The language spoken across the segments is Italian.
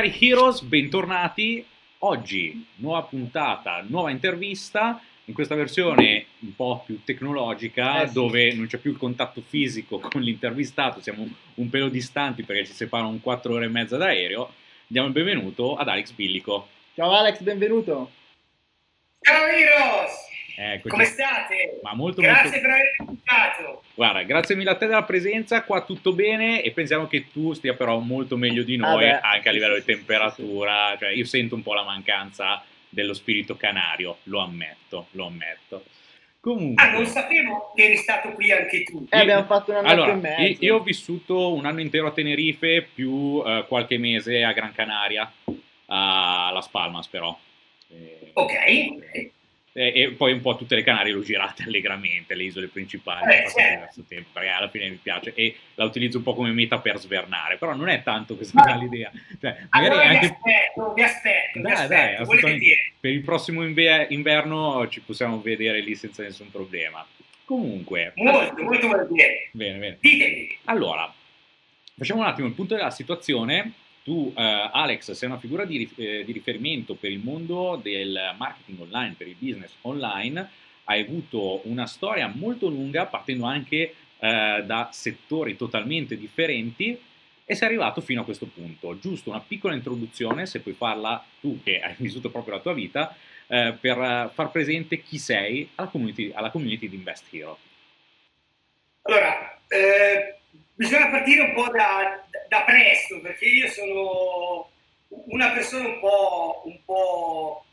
cari Heroes, bentornati. Oggi nuova puntata, nuova intervista, in questa versione un po' più tecnologica, Eh sì. dove non c'è più il contatto fisico con l'intervistato, siamo un pelo distanti perché ci separano 4 ore e mezza d'aereo. Diamo il benvenuto ad Alex Billico. Ciao Alex, benvenuto. Ciao Heroes! Eccoci. Come state? Ma molto Grazie molto... per aver invitato. Guarda, grazie mille a te della presenza, qua tutto bene e pensiamo che tu stia però molto meglio di noi Ah anche a sì, livello sì, di sì, temperatura, cioè io sento un po' la mancanza dello spirito canario, lo ammetto, lo ammetto. Comunque, Ah, non sapevo che eri stato qui anche tu. Eh, abbiamo fatto un anno allora, e mezzo. io, io ho vissuto un anno intero a Tenerife più eh, qualche mese a Gran Canaria, a Las Palmas però. Eh, Ok. E, e poi un po' tutte le Canarie l'ho girate allegramente, le isole principali, Eh, certo. tempo, perché alla fine mi piace e la utilizzo un po' come meta per svernare, però non è tanto questa Ma- l'idea. Cioè, magari Allora vi anche aspetto, vi aspetto, Dai, aspetto. dai, assolutamente. dire? per il prossimo inve- inverno ci possiamo vedere lì senza nessun problema. Comunque, Molto, molto volentieri. bene, bene. Ditemi. Allora, facciamo un attimo il punto della situazione. Tu, eh, Alex, sei una figura di, eh, di riferimento per il mondo del marketing online, per il business online. Hai avuto una storia molto lunga, partendo anche eh, da settori totalmente differenti, e sei arrivato fino a questo punto. Giusto una piccola introduzione, se puoi farla tu, che hai vissuto proprio la tua vita, eh, per eh, far presente chi sei alla community, alla community di Invest Hero. Allora, eh, bisogna partire un po' da, da presto, perché io sono una persona un po', un po'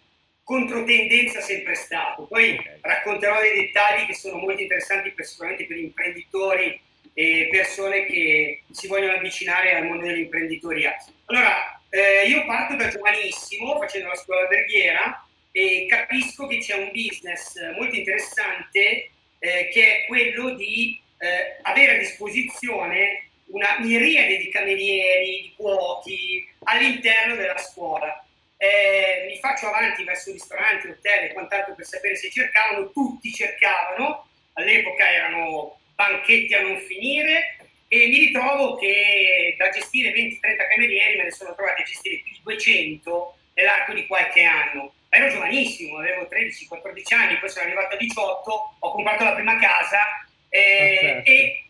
controtendenza sempre stato. Poi racconterò dei dettagli che sono molto interessanti per, sicuramente per imprenditori e persone che si vogliono avvicinare al mondo dell'imprenditoria. Allora, eh, io parto da giovanissimo facendo la scuola alberghiera e capisco che c'è un business molto interessante eh, che è quello di eh, avere a disposizione una miriade di camerieri, di cuochi all'interno della scuola. Eh, mi faccio avanti verso ristoranti, hotel e quant'altro per sapere se cercavano, tutti cercavano, all'epoca erano banchetti a non finire e mi ritrovo che da gestire 20-30 camerieri me ne sono trovati a gestire più di 200 nell'arco di qualche anno. Ero giovanissimo, avevo 13-14 anni, poi sono arrivato a 18, ho comprato la prima casa eh, e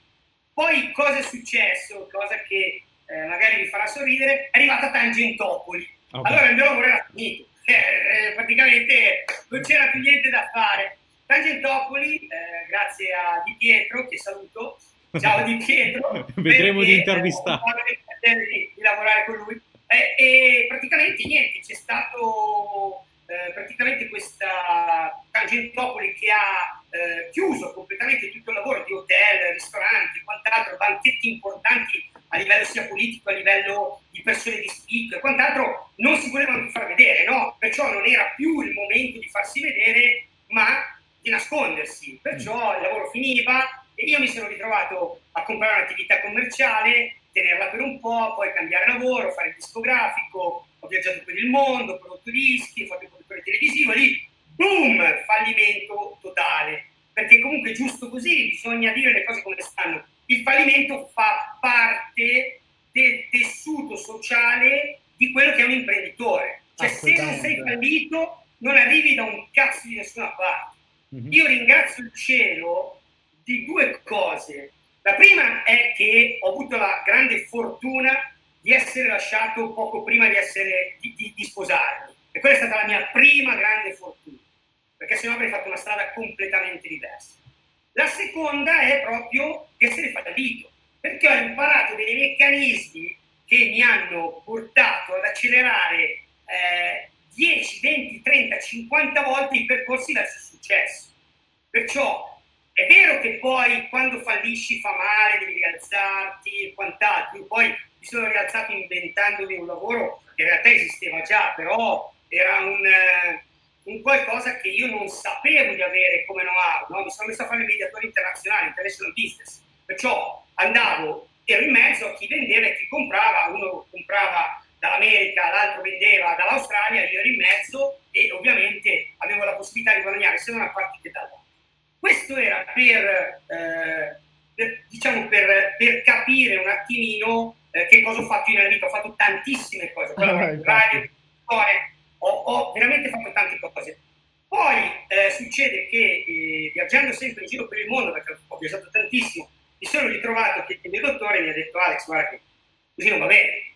poi cosa è successo? Cosa che eh, magari vi farà sorridere, è arrivata Tangentopoli. Ok. Allora il mio lavoro era finito, Eh, eh, praticamente non c'era più niente da fare. Tangentopoli, eh, grazie a Di Pietro, che saluto, ciao Di Pietro, Vedremo perché, di intervistare. eh, il piacere di, di lavorare con lui. Eh, e praticamente niente, c'è stato eh, praticamente questa Tangentopoli che ha eh, chiuso completamente tutto il lavoro di hotel, ristoranti, quant'altro, banchetti importanti a livello sia politico, a livello di persone di spicco e quant'altro, non si volevano più far vedere, no? Perciò non era più il momento di farsi vedere, ma di nascondersi. Perciò il lavoro finiva e io mi sono ritrovato a comprare un'attività commerciale, tenerla per un po', poi cambiare lavoro, fare il discografico, ho viaggiato per il mondo, ho prodotto dischi, ho fatto il produttore televisivo, lì, boom, fallimento totale. Perché comunque è giusto così, bisogna dire le cose come stanno. Il fallimento fa parte del tessuto sociale di quello che è un imprenditore. Cioè se non sei fallito non arrivi da un cazzo di nessuna parte. Mhm. Io ringrazio il cielo di due cose. La prima è che ho avuto la grande fortuna di essere lasciato poco prima di, essere, di, di- di sposarmi. E quella è stata la mia prima grande fortuna, perché sennò avrei fatto una strada completamente diversa. La seconda è proprio di essere fallito, perché ho imparato dei meccanismi che mi hanno portato ad accelerare eh, 10, 20, 30, 50 volte i percorsi verso il successo. Perciò è vero che poi quando fallisci fa male, devi rialzarti e quant'altro. Poi mi sono rialzato inventandomi un lavoro che in realtà esisteva già, però era un, eh, un qualcosa che io non sapevo di avere come know-how. No? Mi sono messo a fare il mediatore internazionale, international business. Perciò andavo, ero in mezzo a chi vendeva e chi comprava. Uno comprava dall'America, l'altro vendeva dall'Australia, io ero in mezzo e ovviamente avevo la possibilità di guadagnare sia da una parte che dall'altra. Questo era per, eh, per, diciamo per, per capire un attimino eh, che cosa ho fatto io nella vita, ho fatto tantissime cose, poi Ah, radio, ho, ho veramente fatto tante cose. Poi eh, succede che eh, viaggiando sempre in giro per il mondo, perché ho viaggiato tantissimo, mi sono ritrovato che il mio dottore mi ha detto Alex, guarda che così non va bene,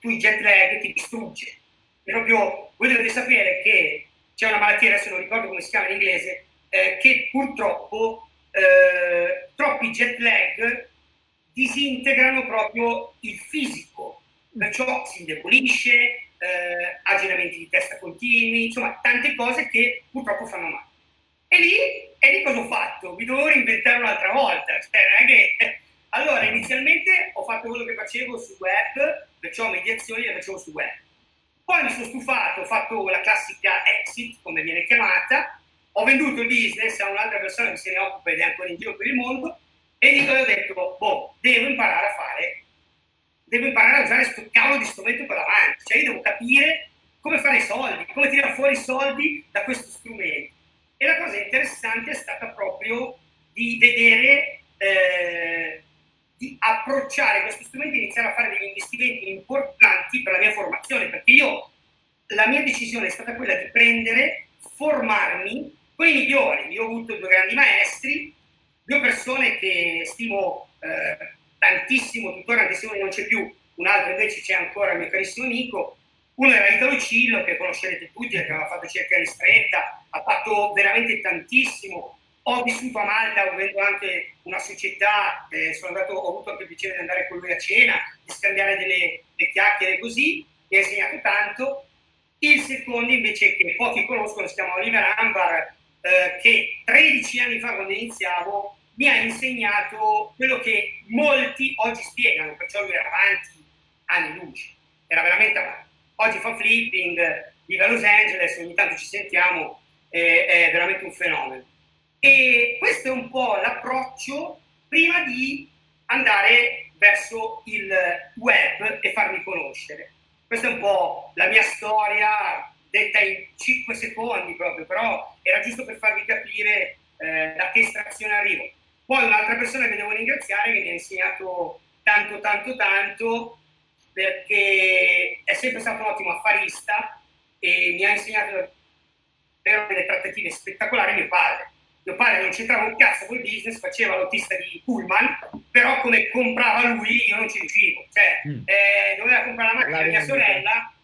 tu il jet lag ti distrugge. E proprio voi dovete sapere che c'è una malattia, adesso non ricordo come si chiama in inglese, eh, che purtroppo eh, troppi jet lag disintegrano proprio il fisico, perciò si indebolisce, eh, agiramenti di testa continui, insomma tante cose che purtroppo fanno male. E lì, e lì cosa ho fatto? Mi dovevo reinventare un'altra volta. Cioè, che... Allora, inizialmente ho fatto quello che facevo su web, perciò mediazioni le facevo su web. Poi mi sono stufato, ho fatto la classica exit, come viene chiamata, ho venduto il business a un'altra persona che se ne occupa ed è ancora in giro per il mondo, e lì ho detto, boh, devo imparare a fare, devo imparare a usare questo cavolo di strumento per avanti, cioè io devo capire come fare i soldi, come tirare fuori i soldi da questo strumento. E la cosa interessante è stata proprio di vedere, eh, di approcciare questo strumento e iniziare a fare degli investimenti importanti per la mia formazione, perché io, la mia decisione è stata quella di prendere, formarmi con i migliori. Io ho avuto due grandi maestri, due persone che stimo eh, tantissimo, tuttora anche se uno non c'è più, un altro invece c'è ancora il mio carissimo amico, uno era Italo Cillo, che conoscerete tutti, che aveva fatto cerca di stretta, ha fatto veramente tantissimo. Ho vissuto a Malta, avendo anche una società, eh, andato, ho avuto anche il piacere di andare con lui a cena, di scambiare delle, delle chiacchiere così, mi ha insegnato tanto. Il secondo invece che pochi conoscono si chiama Oliver Ambar, eh, che 13 anni fa quando iniziavo mi ha insegnato quello che molti oggi spiegano, perciò lui era avanti anni luce, era veramente avanti. Oggi fa flipping, vive a Los Angeles, ogni tanto ci sentiamo, eh, è veramente un fenomeno. E questo è un po' l'approccio prima di andare verso il web e farmi conoscere. Questa è un po' la mia storia, detta in 5 secondi proprio, però era giusto per farvi capire eh, da che estrazione arrivo. Poi un'altra persona che devo ringraziare che mi ha insegnato tanto, tanto, tanto, perché è sempre stato un ottimo affarista e mi ha insegnato delle trattative spettacolari mio padre. Mio padre non c'entrava un cazzo col business, faceva l'autista di Pullman, però come comprava lui io non ci riuscivo. Cioè, mm. eh, doveva comprare la macchina la mia sorella,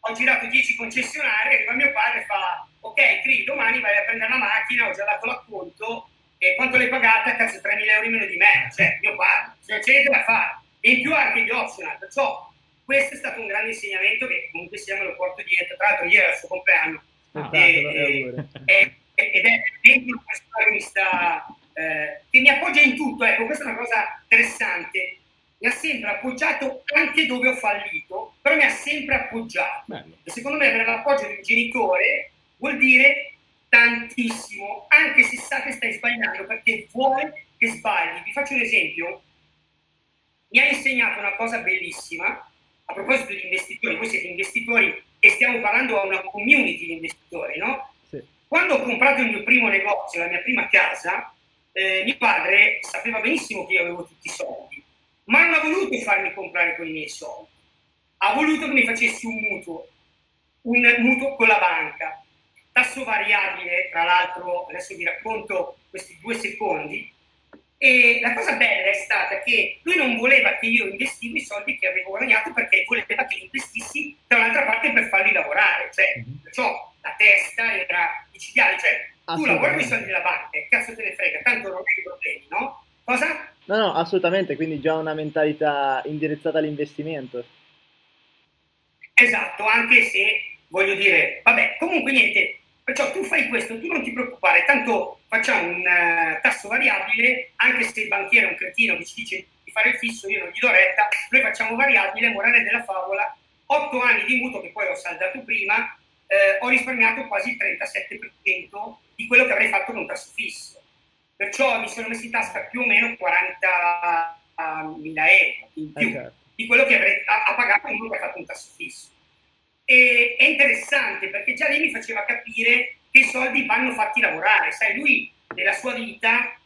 ho girato 10 concessionari, arriva mio padre e fa ok, Cri, domani vai a prendere la macchina, ho già dato l'acconto, e quanto l'hai pagata? Cazzo, 3.000 euro in meno di me, cioè, mio padre, cioè, c'è da fare. E in più anche gli optional, perciò questo è stato un grande insegnamento che comunque sia me lo porto dietro. Tra l'altro ieri era il suo compleanno. Ah, e, e, ed è una persona che mi sta... Eh, che mi appoggia in tutto, ecco, questa è una cosa interessante. Mi ha sempre appoggiato anche dove ho fallito, però mi ha sempre appoggiato. Bello. E secondo me avere l'appoggio di un genitore vuol dire tantissimo, anche se sa che stai sbagliando, perché vuole che sbagli. Vi faccio un esempio. Mi ha insegnato una cosa bellissima, a proposito di investitori, voi siete investitori e stiamo parlando a una community di investitori, no? Sì. Quando ho comprato il mio primo negozio, la mia prima casa, eh, mio padre sapeva benissimo che io avevo tutti i soldi, ma non ha voluto farmi comprare con i miei soldi. Ha voluto che mi facessi un mutuo, un mutuo con la banca, tasso variabile, tra l'altro adesso vi racconto questi due secondi, e la cosa bella è stata che lui non voleva che io investivo i soldi che avevo guadagnato perché voleva che li investissi da un'altra parte per farli lavorare. Cioè, mm-hmm. perciò la testa era micidiale, cioè tu lavori con i soldi della banca, cazzo te ne frega, tanto non hai problemi, no? Cosa? No, no, assolutamente, quindi già una mentalità indirizzata all'investimento. Esatto, anche se voglio dire, vabbè, comunque niente, Perciò tu fai questo, tu non ti preoccupare, tanto facciamo un uh, tasso variabile, anche se il banchiere è un cretino che ci dice di fare il fisso, io non gli do retta, noi facciamo variabile, morale della favola, 8 anni di mutuo che poi ho saldato prima, eh, ho risparmiato quasi il 37% di quello che avrei fatto con un tasso fisso. Perciò mi sono messo in tasca più o meno 40.000 euro in più okay. di quello che avrei ha, ha pagato uno che ha fatto un tasso fisso. E è interessante perché già lei mi faceva capire che i soldi vanno fatti lavorare. Sai, lui nella sua vita,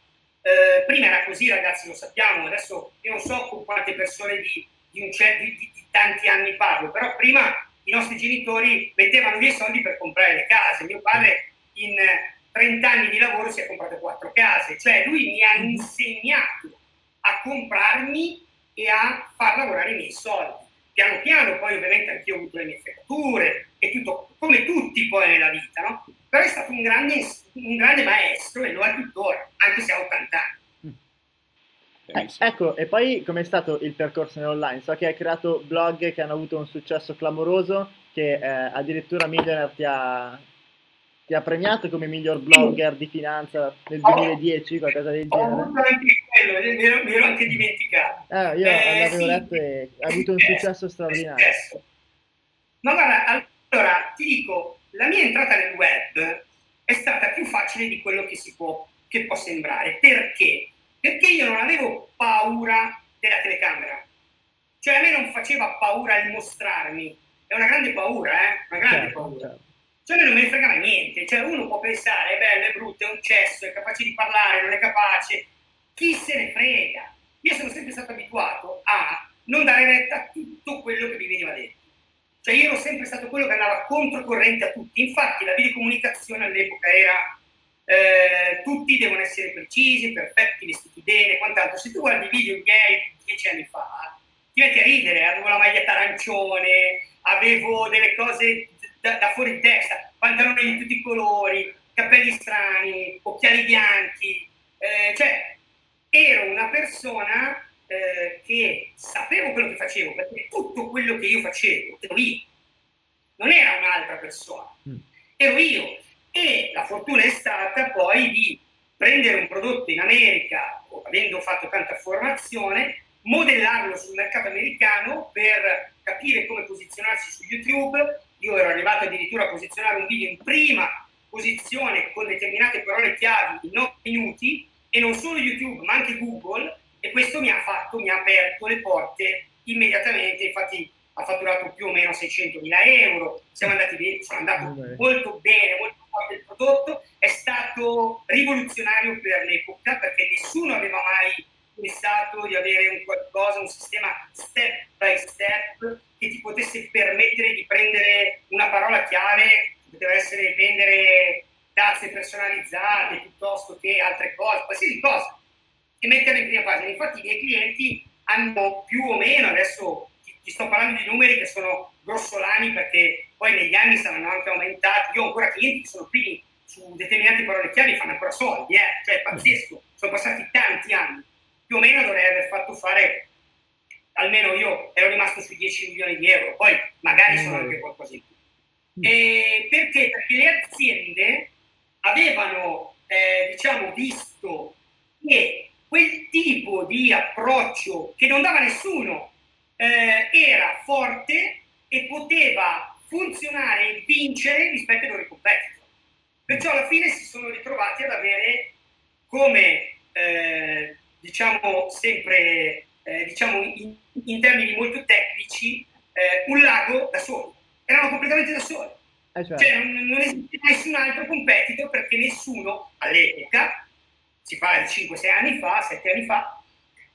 eh, prima era così ragazzi, lo sappiamo, adesso io non so con quante persone di di, un di, di, tanti anni parlo, però prima i nostri genitori mettevano via i soldi per comprare le case. Mio padre in 30 anni di lavoro si è comprato quattro case, cioè lui mi ha insegnato a comprarmi e a far lavorare i miei soldi. Piano piano poi ovviamente anch'io ho avuto le mie fregature e tutto, come tutti poi nella vita, no? Però è stato un grande, un grande maestro e lo è tuttora, anche se ha 80 anni. Eh, ecco, e poi com'è stato il percorso nell'online? So che hai creato blog che hanno avuto un successo clamoroso, che eh, addirittura Millionaire ti ha, ti ha, premiato come miglior blogger di finanza nel 2010, qualcosa del genere. Ho avuto anche quello, mi ero, mi ero anche dimenticato. Eh, io eh, l'avevo sì, letto e ha avuto un successo straordinario. Ma guarda, allora ti dico, la mia entrata nel web è stata più facile di quello che, si può, che può sembrare. Perché? Perché io non avevo paura della telecamera. Cioè a me non faceva paura il mostrarmi. È una grande paura, eh? Una grande certo, paura. Certo. Cioè a me non me ne fregava niente. Cioè uno può pensare, è bello, è brutto, è un cesso, è capace di parlare, non è capace. Chi se ne frega? Io sono sempre stato abituato a non dare retta a tutto quello che mi veniva detto. Cioè io ero sempre stato quello che andava controcorrente a tutti. Infatti la videocomunicazione all'epoca era eh, tutti devono essere precisi, perfetti, vestiti bene, quant'altro. Se tu guardi i video miei dieci anni fa, ti metti a ridere, avevo la maglietta arancione, avevo delle cose da, da fuori testa, pantaloni di tutti i colori, capelli strani, occhiali bianchi, eh, cioè ero una persona eh, che sapevo quello che facevo, perché tutto quello che io facevo ero io, non era un'altra persona, mm. ero io e la fortuna è stata poi di prendere un prodotto in America, avendo fatto tanta formazione, modellarlo sul mercato americano per capire come posizionarsi su YouTube. Io ero arrivato addirittura a posizionare un video in prima posizione con determinate parole chiavi in 9 minuti e non solo YouTube ma anche Google e questo mi ha fatto, mi ha aperto le porte immediatamente, infatti ha fatturato più o meno 600 mila euro, siamo andati bene, sono andato molto bene, molto forte il prodotto, è stato rivoluzionario per l'epoca perché nessuno aveva mai pensato di avere un qualcosa, un sistema step by step che ti potesse permettere di prendere una parola chiave, poteva essere vendere tazze personalizzate piuttosto che altre cose, qualsiasi cosa, e metterle in prima pagina. Infatti i miei clienti hanno più o meno, adesso ti sto parlando di numeri che sono grossolani perché poi negli anni saranno anche aumentati. Io ho ancora clienti che sono qui su determinate parole chiave fanno ancora soldi, eh? cioè è pazzesco, sono passati tanti anni. Più o meno dovrei aver fatto fare, almeno io ero rimasto sui 10 milioni di euro, poi magari sono anche qualcosa in più. E perché? Perché le aziende avevano, eh, diciamo, visto che quel tipo di approccio che non dava nessuno eh, era forte e poteva funzionare e vincere rispetto ai loro competitor. Perciò alla fine si sono ritrovati ad avere come, eh, diciamo sempre, eh, diciamo in, in, termini molto tecnici, eh, un lago da soli. Erano completamente da soli. Eh, certo. Cioè non, non esiste nessun altro competitor perché nessuno all'epoca, si parla di 5-6 anni fa, 7 anni fa,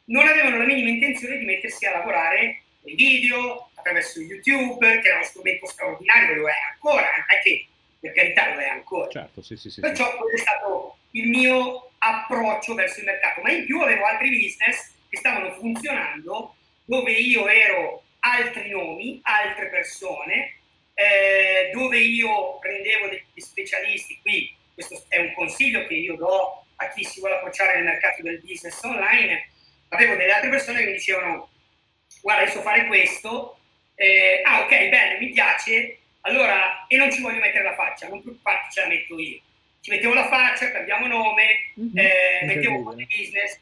non avevano la minima intenzione di mettersi a lavorare nei video, attraverso YouTube, che era uno strumento straordinario, lo è ancora, non è che per carità lo è ancora. Certo, sì, sì, sì, Perciò sì. quello è stato il mio approccio verso il mercato, ma in più avevo altri business che stavano funzionando, dove io ero altri nomi, altre persone, eh, dove io prendevo degli specialisti, qui questo è un consiglio che io do a chi si vuole approcciare nel mercato del business online, avevo delle altre persone che mi dicevano guarda adesso fare questo, eh, ah ok, bene, mi piace, allora, e non ci voglio mettere la faccia, non preoccuparti, ce la metto io. Ci mettevo la faccia, cambiamo nome, mm-hmm. eh, mettevo un business,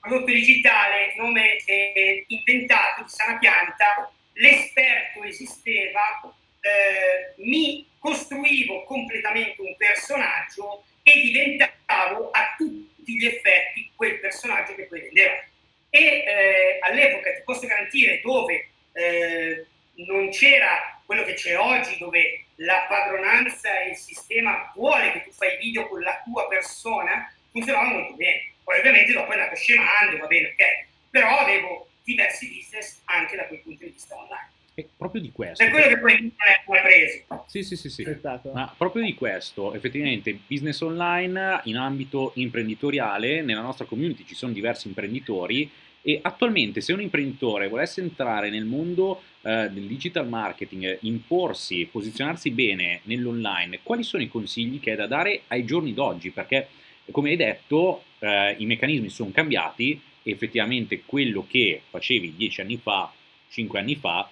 prodotto digitale, nome eh, inventato di sana pianta, l'esperto esisteva, eh, mi costruivo completamente un personaggio e diventavo a tutti gli effetti quel personaggio che poi vendeva. E eh, all'epoca ti posso garantire dove eh, non c'era quello che c'è oggi, dove la padronanza e il sistema vuole che tu fai video con la tua persona, funzionava molto bene. Poi ovviamente dopo è andato scemando, va bene, ok. Però avevo diversi business anche da quel punto di vista online. E proprio di questo. Per quello che poi non è preso. Sì, sì, sì, sì. Ma proprio di questo, effettivamente, business online in ambito imprenditoriale, nella nostra community ci sono diversi imprenditori e attualmente se un imprenditore volesse entrare nel mondo eh, del digital marketing, imporsi, posizionarsi bene nell'online, quali sono i consigli che è da dare ai giorni d'oggi? Perché, come hai detto, eh, i meccanismi sono cambiati e effettivamente quello che facevi dieci anni fa, cinque anni fa,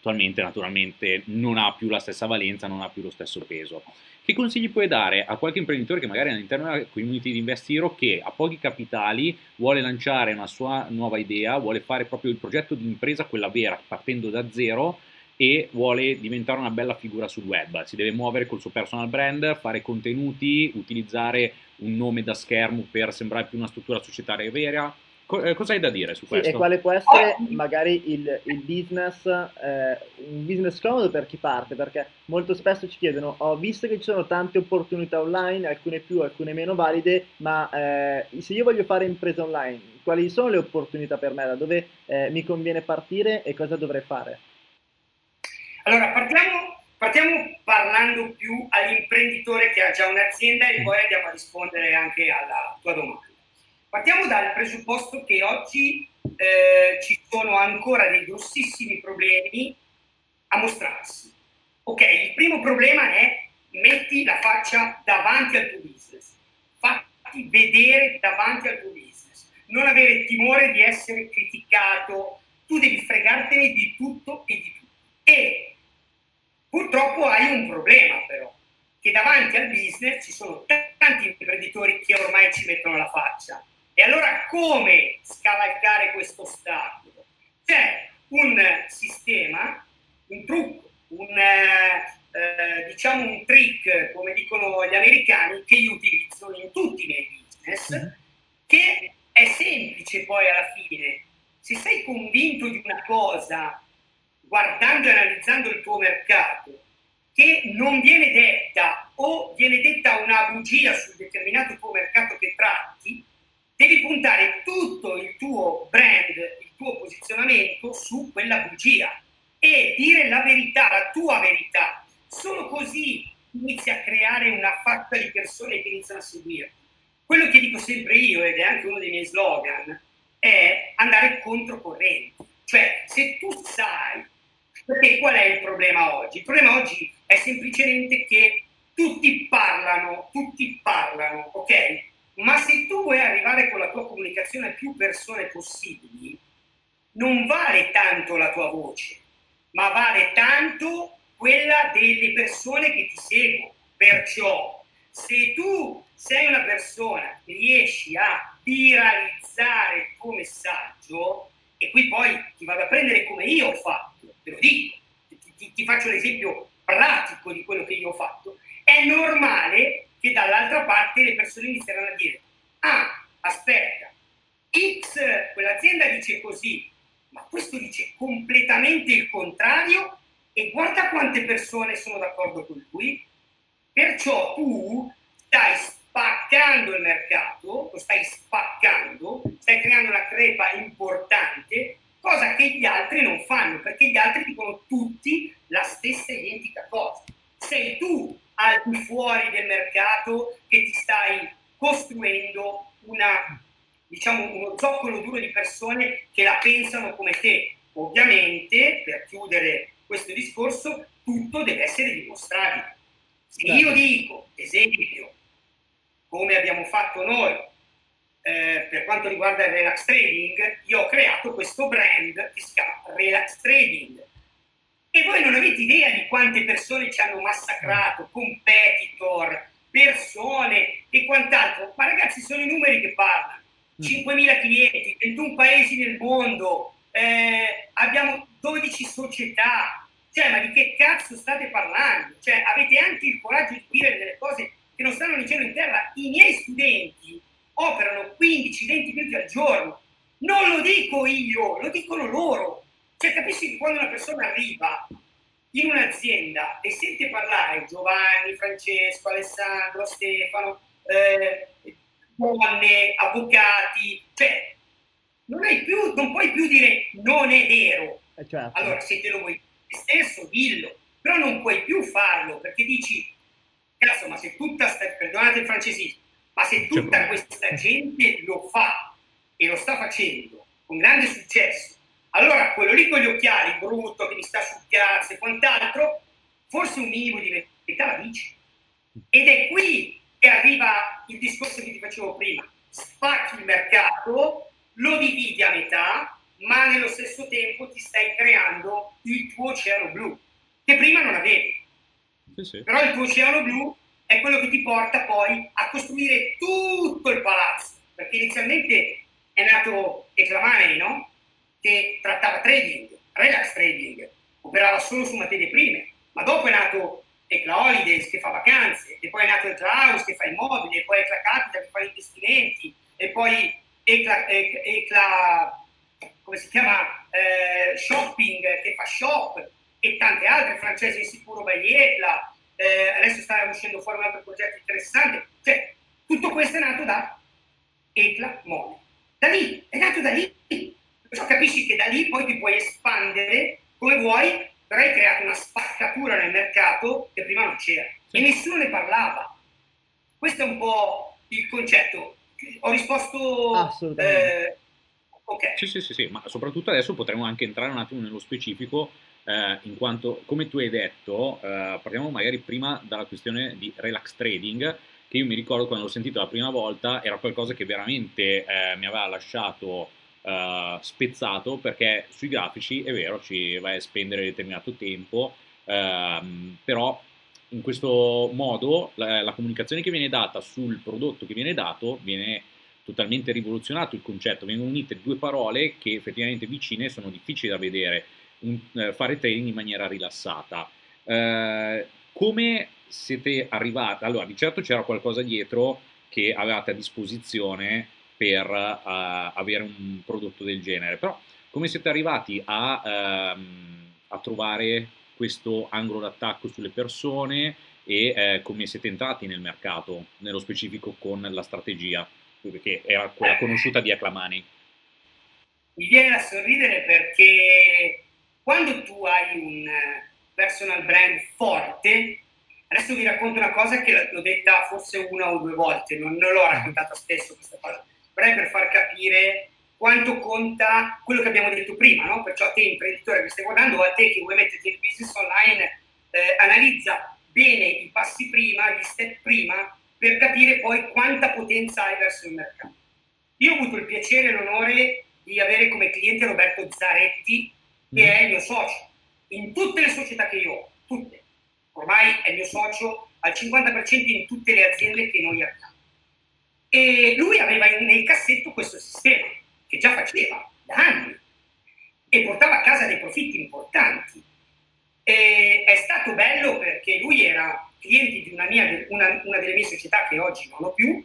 attualmente naturalmente non ha più la stessa valenza, non ha più lo stesso peso. Che consigli puoi dare a qualche imprenditore che magari all'interno della community di Investiro che ha pochi capitali vuole lanciare una sua nuova idea, vuole fare proprio il progetto di impresa, quella vera, partendo da zero e vuole diventare una bella figura sul web. Si deve muovere col suo personal brand, fare contenuti, utilizzare un nome da schermo per sembrare più una struttura societaria vera, eh, cosa hai da dire su questo? Sì, e quale può essere magari il, il business, eh, un business comodo per chi parte? Perché molto spesso ci chiedono, ho visto che ci sono tante opportunità online, alcune più, alcune meno valide, ma eh, se io voglio fare impresa online, quali sono le opportunità per me? Da dove eh, mi conviene partire e cosa dovrei fare? Allora, partiamo, partiamo parlando più all'imprenditore che ha già un'azienda e poi andiamo a rispondere anche alla tua domanda. Partiamo dal presupposto che oggi eh, ci sono ancora dei grossissimi problemi a mostrarsi. Ok, il primo problema è metti la faccia davanti al tuo business, fatti vedere davanti al tuo business, non avere timore di essere criticato, tu devi fregartene di tutto e di tutto. E purtroppo hai un problema però, che davanti al business ci sono tanti imprenditori che ormai ci mettono la faccia e allora come scavalcare questo ostacolo? C'è un sistema, un trucco, un, eh, eh, diciamo un trick, come dicono gli americani, che io utilizzo in tutti i miei business, mm-hmm. che è semplice poi alla fine. Se sei convinto di una cosa, guardando e analizzando il tuo mercato, che non viene detta o viene detta una bugia sul determinato tuo mercato che tratti, devi puntare tutto il tuo brand, il tuo posizionamento su quella bugia e dire la verità, la tua verità. Solo così inizi a creare una fatta di persone che iniziano a seguire. Quello che dico sempre io, ed è anche uno dei miei slogan, è andare controcorrente. Cioè, se tu sai, perché qual è il problema oggi? Il problema oggi è semplicemente che tutti parlano, tutti parlano, ok? Ma se tu vuoi arrivare con la tua comunicazione a più persone possibili, non vale tanto la tua voce, ma vale tanto quella delle persone che ti seguono. Perciò, se tu sei una persona che riesci a viralizzare il tuo messaggio, e qui poi ti vado a prendere come io ho fatto, te lo dico, ti, ti, ti faccio l'esempio pratico di quello che io ho fatto, è normale che dall'altra parte le persone inizieranno a dire, ah, aspetta, X, quell'azienda dice così, ma questo dice completamente il contrario e guarda quante persone sono d'accordo con lui. Perciò tu stai spaccando il mercato, lo stai spaccando, stai creando una crepa importante, cosa che gli altri non fanno, perché gli altri dicono tutti la stessa identica cosa. Sei tu al di fuori del mercato che ti stai costruendo una, diciamo, uno zoccolo duro di persone che la pensano come te. Ovviamente, per chiudere questo discorso, tutto deve essere dimostrabile. Se io certo. dico, esempio, come abbiamo fatto noi eh, per quanto riguarda il relax trading, io ho creato questo brand che si chiama Relax Trading e voi non avete idea di quante persone ci hanno massacrato, competitor, persone e quant'altro. Ma ragazzi, sono i numeri che parlano. 5.000 mm. clienti, 21 paesi nel mondo, eh, abbiamo 12 società. Cioè, ma di che cazzo state parlando? Cioè, avete anche il coraggio di dire delle cose che non stanno cielo in terra. I miei studenti operano 15-20 minuti al giorno. Non lo dico io, lo dicono loro. Cioè, capisci che quando una persona arriva in un'azienda e sente parlare Giovanni, Francesco, Alessandro, Stefano, eh, donne, avvocati, cioè non, più, non puoi più dire non è vero, Eh, certo. Allora, se te lo vuoi te stesso, dillo, però non puoi più farlo perché dici, cazzo, ma se tutta, sta, perdonate il francesismo, ma se tutta questa gente lo fa e lo sta facendo con grande successo, allora quello lì con gli occhiali, brutto, che mi sta sul cazzo e quant'altro, forse un minimo di verità la dici. Ed è qui che arriva il discorso che ti facevo prima. Spacchi il mercato, lo dividi a metà, ma nello stesso tempo ti stai creando il tuo oceano blu, che prima non avevi. Sì, sì. Però il tuo oceano blu è quello che ti porta poi a costruire tutto il palazzo, perché inizialmente è nato Eclamanei, no? Che trattava trading, relax trading, operava solo su materie prime, ma dopo è nato Ecla Holidays che fa vacanze, e poi è nato Ecla House che fa immobili, e poi Ecla Capital che fa investimenti, e poi Ecla, Ecla, come si chiama, eh, shopping che fa shop e tante altre, francesi sicuro Baglietla, eh, adesso sta uscendo fuori un altro progetto interessante, cioè tutto questo è nato da Ecla Money. Da lì, è nato da lì. Perciò capisci che da lì poi ti puoi espandere come vuoi, però hai creato una spaccatura nel mercato che prima non c'era sì. e nessuno ne parlava. Questo è un po' il concetto. Ho risposto Assolutamente. Eh, Ok. Sì, sì, sì, sì, ma soprattutto adesso potremo anche entrare un attimo nello specifico, eh, in quanto, come tu hai detto, eh, parliamo magari prima dalla questione di relax trading, che io mi ricordo quando l'ho sentito la prima volta, era qualcosa che veramente eh, mi aveva lasciato eh, spezzato, perché sui grafici è vero, ci vai a spendere determinato tempo, ehm, però in questo modo la, la comunicazione che viene data sul prodotto che viene dato viene totalmente rivoluzionato il concetto, vengono unite due parole che effettivamente vicine sono difficili da vedere, un, eh, fare trading in maniera rilassata. Eh, come siete arrivati? Allora, di certo c'era qualcosa dietro che avevate a disposizione per uh, avere un prodotto del genere, però come siete arrivati a, um, a trovare questo angolo d'attacco sulle persone e eh, come siete entrati nel mercato, nello specifico con la strategia? perché era quella conosciuta di Acclamani. Mi viene da sorridere perché quando tu hai un personal brand forte, adesso vi racconto una cosa che l'ho detta forse una o due volte, non, non l'ho raccontata spesso questa cosa, è per far capire quanto conta quello che abbiamo detto prima, no? perciò a te imprenditore che stai guardando, a te che vuoi metterti il business online, eh, analizza bene i passi prima, gli step prima, per capire poi quanta potenza hai verso il mercato. Io ho avuto il piacere e l'onore di avere come cliente Roberto Zaretti, che mm. è il mio socio, in tutte le società che io ho, tutte. Ormai è il mio socio al 50% in tutte le aziende che noi abbiamo. E lui aveva nel cassetto questo sistema, che già faceva da anni, e portava a casa dei profitti importanti. E è stato bello perché lui era clienti di una, mia, una, una delle mie società che oggi non ho più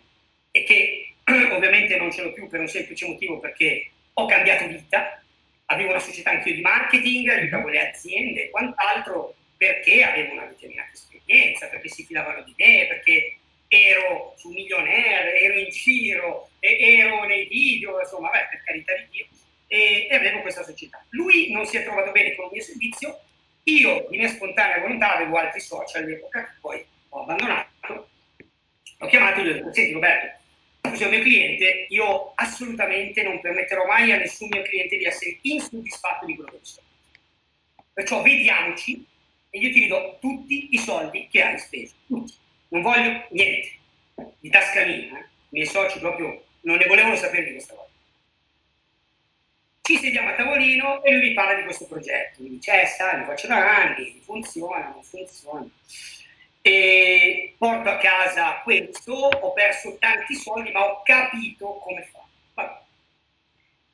e che ovviamente non ce l'ho più per un semplice motivo perché ho cambiato vita, avevo una società anch'io di marketing, aiutavo le aziende e quant'altro perché avevo una determinata esperienza, perché si fidavano di me, perché ero su Millionaire, ero in giro, ero nei video, insomma, beh, per carità di Dio, e, e avevo questa società. Lui non si è trovato bene con il mio servizio io, di mia spontanea volontà, avevo altri social all'epoca che poi ho abbandonato. Ho chiamato e gli ho detto, senti Roberto, tu sei un mio cliente, io assolutamente non permetterò mai a nessun mio cliente di essere insoddisfatto di quello che so. Perciò vediamoci e io ti ridò tutti i soldi che hai speso. Tutti. Non voglio niente. Di tasca mia. Eh. I miei soci proprio non ne volevano sapere di questa cosa ci sediamo a tavolino e lui mi parla di questo progetto. Mi dice, eh, sai, lo faccio da anni, funziona, non funziona. E porto a casa questo, ho perso tanti soldi, ma ho capito come fa. Vabbè.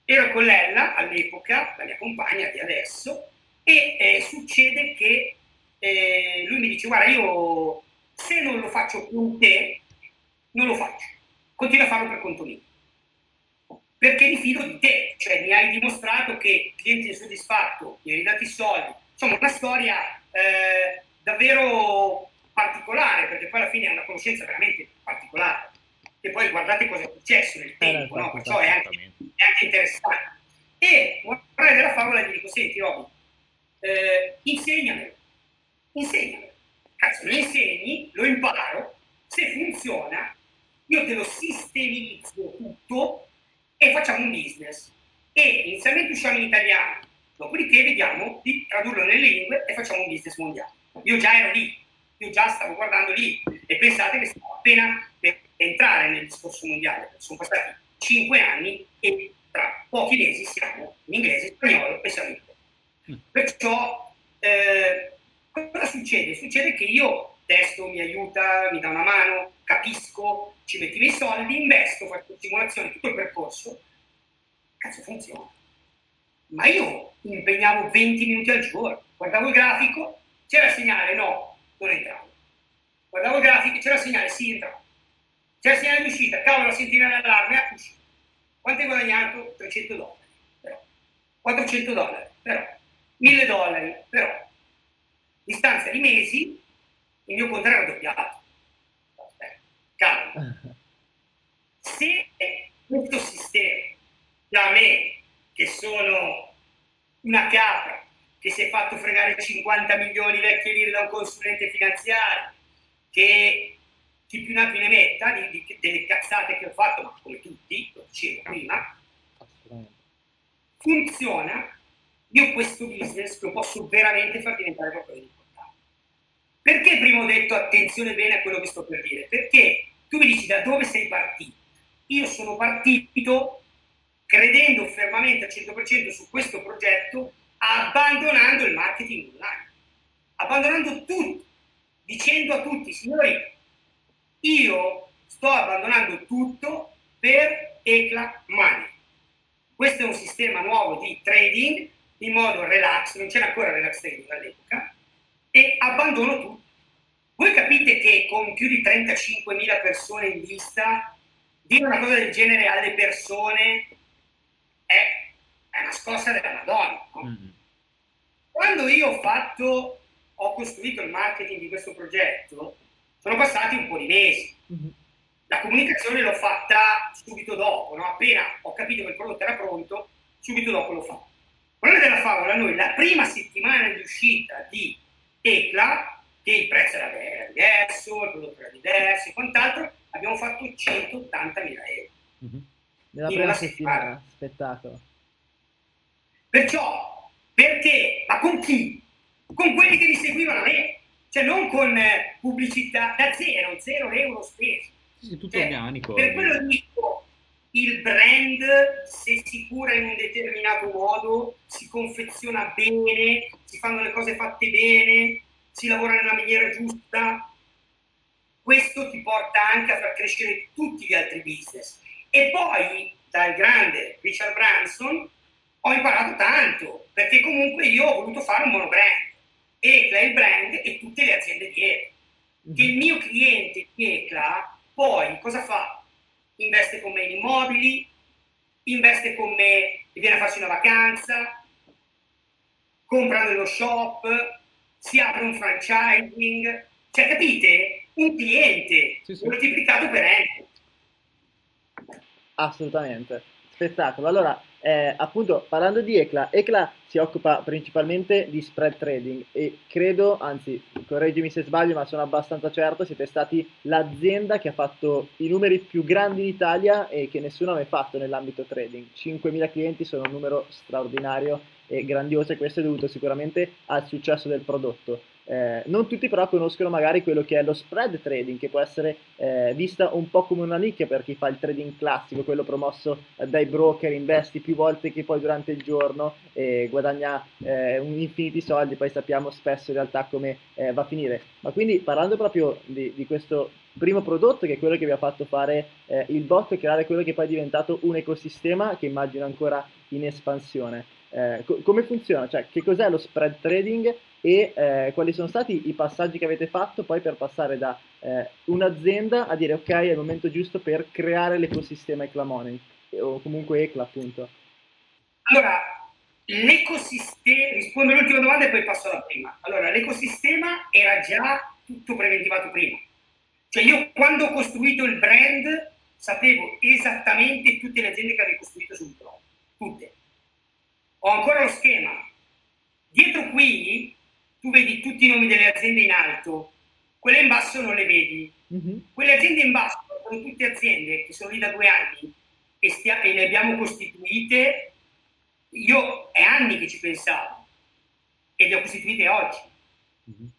Ero con Lella all'epoca, la mia compagna di adesso, e eh, succede che eh, lui mi dice, guarda, io se non lo faccio con te, non lo faccio. Continua a farlo per conto mio perché mi fido di te, cioè mi hai dimostrato che cliente insoddisfatto, mi hai dato i soldi, insomma una storia eh, davvero particolare, perché poi alla fine è una conoscenza veramente particolare. E poi guardate cosa è successo nel eh, tempo, no? perciò è anche, è anche, interessante. E morale della favola gli dico, senti Roby, insegnamelo, insegnamelo. Cazzo, lo insegni, lo imparo, se funziona, io te lo sistemizzo tutto e facciamo un business. E inizialmente usciamo in italiano, dopodiché vediamo di tradurlo nelle lingue e facciamo un business mondiale. Io già ero lì, io già stavo guardando lì e pensate che stavo appena per entrare nel discorso mondiale, sono passati cinque anni e tra pochi mesi siamo in inglese, spagnolo e siamo in inglese. Perciò eh, cosa succede? Succede che io testo mi aiuta, mi dà una mano, capisco, ci metti i miei soldi, investo, faccio simulazione, tutto il percorso, cazzo funziona. Ma io impegnavo 20 minuti al giorno, guardavo il grafico, c'era il segnale, no, non entravo. Guardavo il grafico, c'era il segnale, sì, entravo. C'era il segnale di uscita, cavolo, la sentina l'allarme, è uscito. Quanto hai guadagnato? 300 dollari, però. 400 dollari, però. 1000 dollari, però. Distanza di mesi, il mio conto era doppiato. Calma. Se questo sistema, da me, che sono una capra, che si è fatto fregare 50 milioni vecchie lire da un consulente finanziario, che chi più ne ha più ne metta, di, di, delle cazzate che ho fatto, ma come tutti, lo dicevo prima, funziona, io questo business lo posso veramente far diventare qualcosa di. Perché prima ho detto attenzione bene a quello che sto per dire? Perché tu mi dici da dove sei partito? Io sono partito credendo fermamente al 100% su questo progetto abbandonando il marketing online, abbandonando tutto, dicendo a tutti, signori, io sto abbandonando tutto per ECLA Money. Questo è un sistema nuovo di trading in modo relax, non c'era ancora relax trading all'epoca, e abbandono tutto. Voi capite che con più di 35.000 persone in lista, dire una cosa del genere alle persone è, è una scossa della Madonna. No? Mm-hmm. Quando io ho fatto, ho costruito il marketing di questo progetto, sono passati un po' di mesi. Mm-hmm. La comunicazione l'ho fatta subito dopo, no? appena ho capito che il prodotto era pronto, subito dopo l'ho fatto. Quella della favola, noi la prima settimana di uscita di ECLA, che il prezzo era diverso, il prodotto era diverso e quant'altro, abbiamo fatto 180.000 euro. Mm-hmm. Nella prima settimana, spettacolo. Perciò perché? Ma con chi? Con quelli che mi seguivano a me, cioè non con eh, pubblicità da zero, zero euro spesi. Sì, tutto cioè, organico. Per quello dico, il brand se si cura in un determinato modo, si confeziona bene, si fanno le cose fatte bene, si lavora nella maniera giusta, questo ti porta anche a far crescere tutti gli altri business. E poi dal grande Richard Branson ho imparato tanto, perché comunque io ho voluto fare un monobrand. ECLA è il brand e tutte le aziende dietro. Mm-hmm. Che il mio cliente di ECLA poi cosa fa? Investe con me in immobili, investe con me e viene a farsi una vacanza, compra nello shop, si apre un franchising. Cioè, capite? Un cliente sì, sì. moltiplicato per N. Assolutamente. Spettacolo. Allora, eh, appunto, parlando di ECLA, ECLA si occupa principalmente di spread trading e credo, anzi, correggimi se sbaglio, ma sono abbastanza certo, siete stati l'azienda che ha fatto i numeri più grandi in Italia e che nessuno ha mai fatto nell'ambito trading. 5.000 clienti sono un numero straordinario e grandioso e questo è dovuto sicuramente al successo del prodotto. Eh, non tutti però conoscono magari quello che è lo spread trading, che può essere eh, vista un po' come una nicchia per chi fa il trading classico, quello promosso eh, dai broker, investi più volte che poi durante il giorno e guadagna eh, un infiniti soldi, poi sappiamo spesso in realtà come eh, va a finire. Ma quindi parlando proprio di, di, questo primo prodotto, che è quello che vi ha fatto fare eh, il bot, creare quello che poi è diventato un ecosistema che immagino ancora in espansione. Co- come funziona? Cioè, che cos'è lo spread trading e eh, quali sono stati i passaggi che avete fatto poi per passare da eh, un'azienda a dire ok è il momento giusto per creare l'ecosistema Eclamoney o comunque Ecla appunto. Allora l'ecosistema rispondo all'ultima domanda e poi passo alla prima. Allora l'ecosistema era già tutto preventivato prima. Cioè io quando ho costruito il brand sapevo esattamente tutte le aziende che avevo costruito sul blog tutte. Ho ancora lo schema. Dietro qui tu vedi tutti i nomi delle aziende in alto, quelle in basso non le vedi. Mm-hmm. Quelle aziende in basso sono tutte aziende che sono lì da due anni e, stia- e le abbiamo costituite, io è anni che ci pensavo e le ho costituite oggi. Mm-hmm.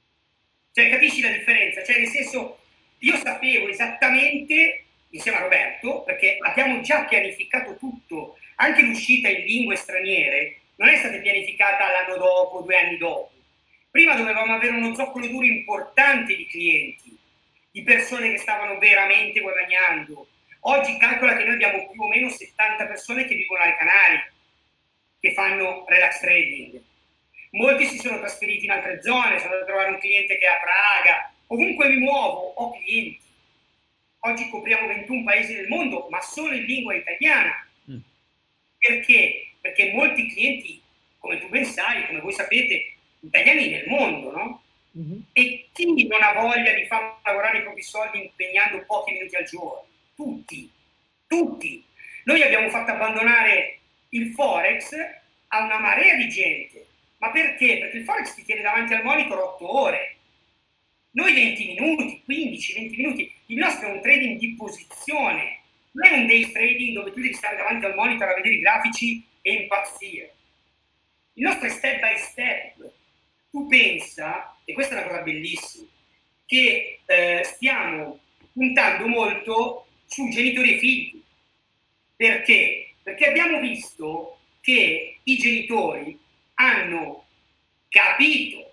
Cioè, capisci la differenza? Cioè, nel senso, io sapevo esattamente, insieme a Roberto, perché abbiamo già pianificato tutto, anche l'uscita in lingue straniere non è stata pianificata l'anno dopo, due anni dopo. Prima dovevamo avere uno zoccolo duro importante di clienti, di persone che stavano veramente guadagnando. Oggi calcola che noi abbiamo più o meno 70 persone che vivono ai Canari, che fanno relax trading. Molti si sono trasferiti in altre zone, sono andato a trovare un cliente che è a Praga, ovunque mi muovo ho clienti. Oggi copriamo 21 paesi del mondo, ma solo in lingua italiana. Mm. Perché? Perché molti clienti, come tu ben sai, come voi sapete, italiani nel mondo, no? Mm-hmm. E chi non ha voglia di far lavorare i propri soldi impegnando pochi minuti al giorno? Tutti, tutti. Noi abbiamo fatto abbandonare il Forex a una marea di gente. Ma perché? Perché il Forex ti tiene davanti al monitor 8 ore. Noi 20 minuti, 15, 20 minuti. Il nostro è un trading di posizione. Non è un day trading dove tu devi stare davanti al monitor a vedere i grafici e impazzire. Il nostro è step by step tu pensa, e questa è una cosa bellissima, che eh, stiamo puntando molto su genitori e figli. Perché? Perché abbiamo visto che i genitori hanno capito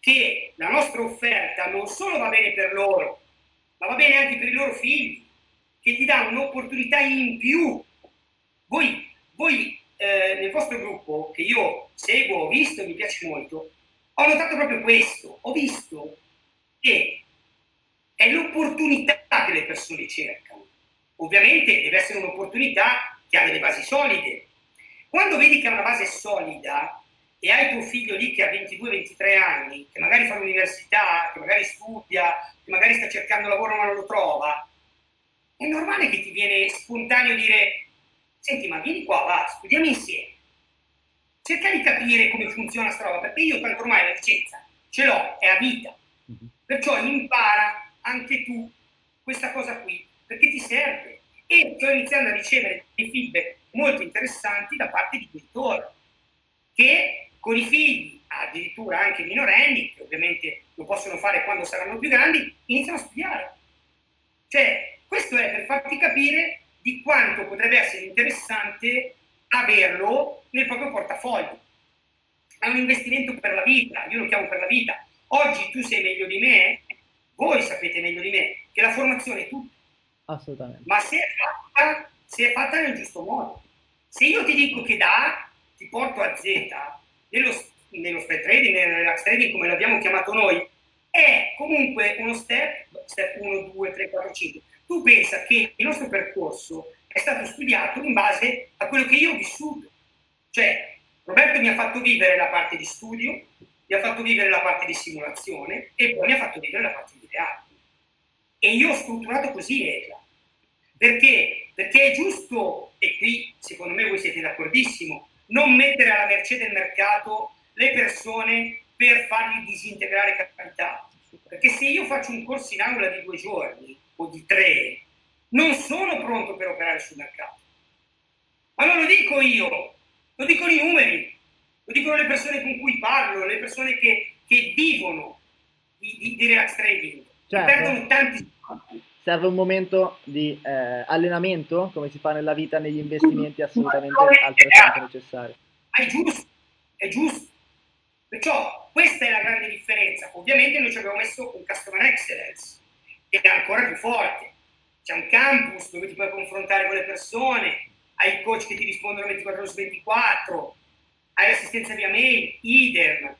che la nostra offerta non solo va bene per loro, ma va bene anche per i loro figli, che gli dà un'opportunità in più. Voi, voi eh, nel vostro gruppo, che io seguo, ho visto e mi piace molto, ho notato proprio questo, ho visto che è l'opportunità che le persone cercano. Ovviamente deve essere un'opportunità che ha delle basi solide. Quando vedi che ha una base solida e hai tuo figlio lì che ha 22-23 anni, che magari fa l'università, che magari studia, che magari sta cercando lavoro ma non lo trova, è normale che ti viene spontaneo dire, senti ma vieni qua, va, studiamo insieme cerca di capire come funziona questa roba, perché io tanto ormai la licenza ce l'ho, è a vita. Mhm. Perciò impara anche tu questa cosa qui, perché ti serve. E sto iniziando a ricevere dei feedback molto interessanti da parte di genitori, che con i figli, addirittura anche minorenni, che ovviamente lo possono fare quando saranno più grandi, iniziano a studiare. Cioè, questo è per farti capire di quanto potrebbe essere interessante averlo nel proprio portafoglio. È un investimento per la vita, io lo chiamo per la vita. Oggi tu sei meglio di me, voi sapete meglio di me, che la formazione è tutto. Assolutamente. Ma se è fatta, se è fatta nel giusto modo. Se io ti dico che da A ti porto a Z, nello, nello spread trading, nel relax trading come l'abbiamo chiamato noi, è comunque uno step, step 1, 2, 3, 4, 5. Tu pensa che il nostro percorso è stato studiato in base a quello che io ho vissuto. Cioè, Roberto mi ha fatto vivere la parte di studio, mi ha fatto vivere la parte di simulazione e poi mi ha fatto vivere la parte di teatro. E io ho strutturato così ECLA. Perché? Perché è giusto, e qui secondo me voi siete d'accordissimo, non mettere alla mercé del mercato le persone per fargli disintegrare capitale. Perché se io faccio un corso in aula di due giorni o di tre non sono pronto per operare sul mercato. Ma non lo dico io, lo dicono i numeri, lo dicono le persone con cui parlo, le persone che, che vivono di, di, di relax trading, certo. perdono tanti serve un momento di eh, allenamento, come si fa nella vita, negli investimenti assolutamente altrettanto necessario. È giusto, è giusto. Perciò questa è la grande differenza. Ovviamente noi ci abbiamo messo un customer excellence, che è ancora più forte c'è un campus dove ti puoi confrontare con le persone, hai i coach che ti rispondono 24 ore su 24, hai l'assistenza via mail, idem,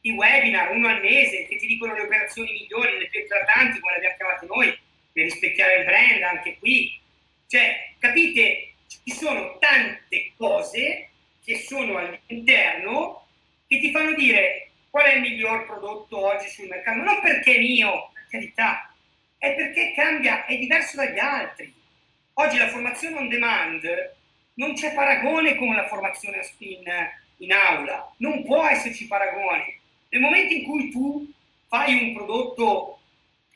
i webinar uno al mese che ti dicono le operazioni migliori, le più eclatanti, come le abbiamo chiamate noi, per rispecchiare il brand anche qui. Cioè, capite, ci sono tante cose che sono all'interno che ti fanno dire qual è il miglior prodotto oggi sul mercato, non perché è mio, per carità, è perché cambia, è diverso dagli altri. Oggi la formazione on demand non c'è paragone con la formazione in, in aula, non può esserci paragone. Nel momento in cui tu fai un prodotto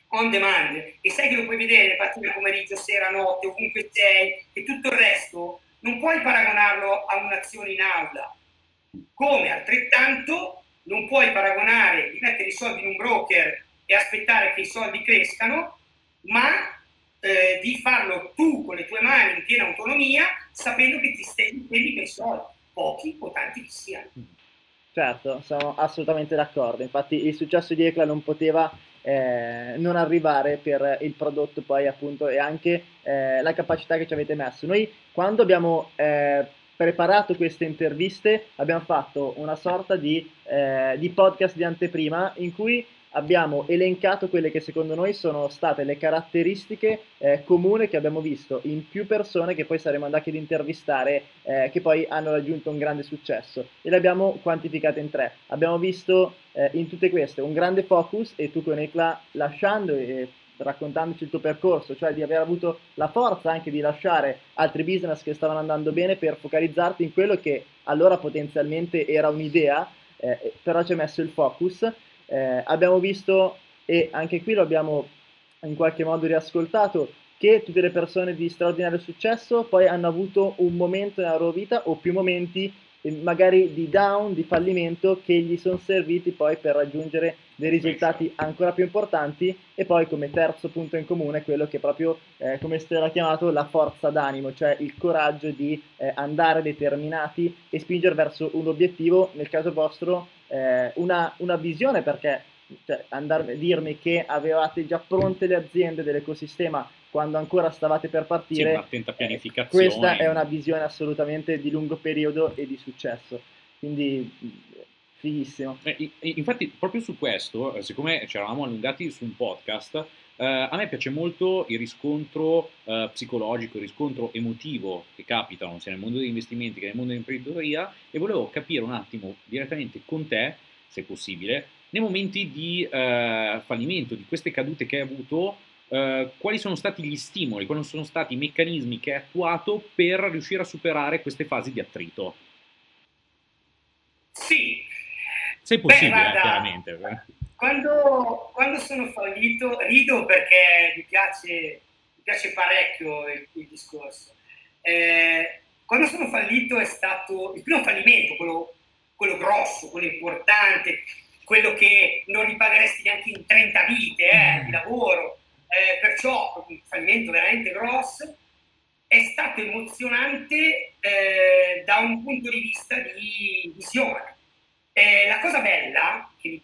on demand e sai che lo puoi vedere mattina, pomeriggio, sera, notte, ovunque sei e tutto il resto, non puoi paragonarlo a un'azione in aula. Come altrettanto non puoi paragonare di mettere i soldi in un broker e aspettare che i soldi crescano, ma eh, di farlo tu con le tue mani in piena autonomia, sapendo che ti stendi quei soldi, pochi o tanti che siano. Certo, sono assolutamente d'accordo. Infatti il successo di Ecla non poteva eh, non arrivare per il prodotto poi appunto e anche eh, la capacità che ci avete messo. Noi quando abbiamo eh, preparato queste interviste abbiamo fatto una sorta di, eh, di podcast di anteprima in cui abbiamo elencato quelle che secondo noi sono state le caratteristiche eh, comuni che abbiamo visto in più persone che poi saremo andati ad intervistare eh, che poi hanno raggiunto un grande successo e le abbiamo quantificate in tre. Abbiamo visto eh, in tutte queste un grande focus e tu con Ecla lasciando e raccontandoci il tuo percorso, cioè di aver avuto la forza anche di lasciare altri business che stavano andando bene per focalizzarti in quello che allora potenzialmente era un'idea, eh, però ci hai messo il focus eh, abbiamo visto, e anche qui lo abbiamo in qualche modo riascoltato, che tutte le persone di straordinario successo poi hanno avuto un momento nella loro vita o più momenti eh, magari di down, di fallimento che gli sono serviti poi per raggiungere dei risultati ancora più importanti e poi come terzo punto in comune quello che proprio eh, come Stella ha chiamato la forza d'animo, cioè il coraggio di eh, andare determinati e spingere verso un obiettivo, nel caso vostro eh, una, una, visione perché cioè, andare, dirmi che avevate già pronte le aziende dell'ecosistema quando ancora stavate per partire, sì. Eh, questa è una visione assolutamente di lungo periodo e di successo. Quindi fighissimo. Eh, infatti, proprio su questo, eh, siccome ci eravamo allungati su un podcast, eh, a me piace molto il riscontro eh, psicologico, il riscontro emotivo che capitano sia nel mondo degli investimenti che nel mondo dell'imprenditoria e volevo capire un attimo direttamente con te, se possibile, nei momenti di eh, fallimento, di queste cadute che hai avuto, eh, quali sono stati gli stimoli, quali sono stati i meccanismi che hai attuato per riuscire a superare queste fasi di attrito? Sì. Se possibile, Beh, chiaramente. Quando, quando, sono fallito, rido perché mi piace, mi piace parecchio il, il discorso. Eh, quando sono fallito è stato il primo fallimento, quello, quello, grosso, quello importante, quello che non ripagheresti neanche in 30 vite eh, di lavoro. Eh, perciò un fallimento veramente grosso è stato emozionante eh, da un punto di vista di visione. Eh, la cosa bella, che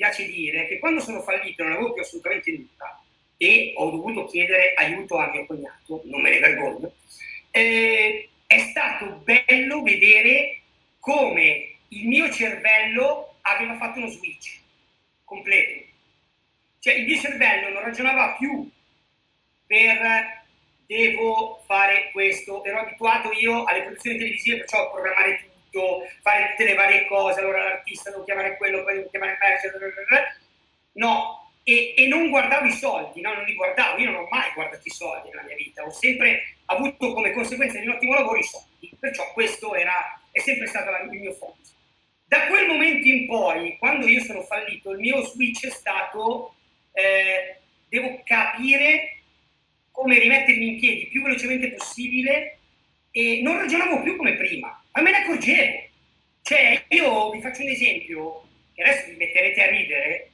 piace dire che quando sono fallito non avevo più assolutamente nulla e ho dovuto chiedere aiuto a mio cognato, non me ne vergogno, eh, è stato bello vedere come il mio cervello aveva fatto uno switch completo. Cioè il mio cervello non ragionava più per devo fare questo, ero abituato io alle produzioni televisive, perciò a programmare tutto tutto, fare tutte le varie cose, allora l'artista devo chiamare quello, poi devo chiamare il manager, no, e, e, non guardavo i soldi, no, non li guardavo, io non ho mai guardato i soldi nella mia vita, ho sempre avuto come conseguenza di un ottimo lavoro i soldi, perciò questo era, è sempre stato il mio focus. Da quel momento in poi, quando io sono fallito, il mio switch è stato, eh, devo capire come rimettermi in piedi più velocemente possibile e non ragionavo più come prima ma me ne accorgevo. Cioè, io vi faccio un esempio, che adesso vi metterete a ridere.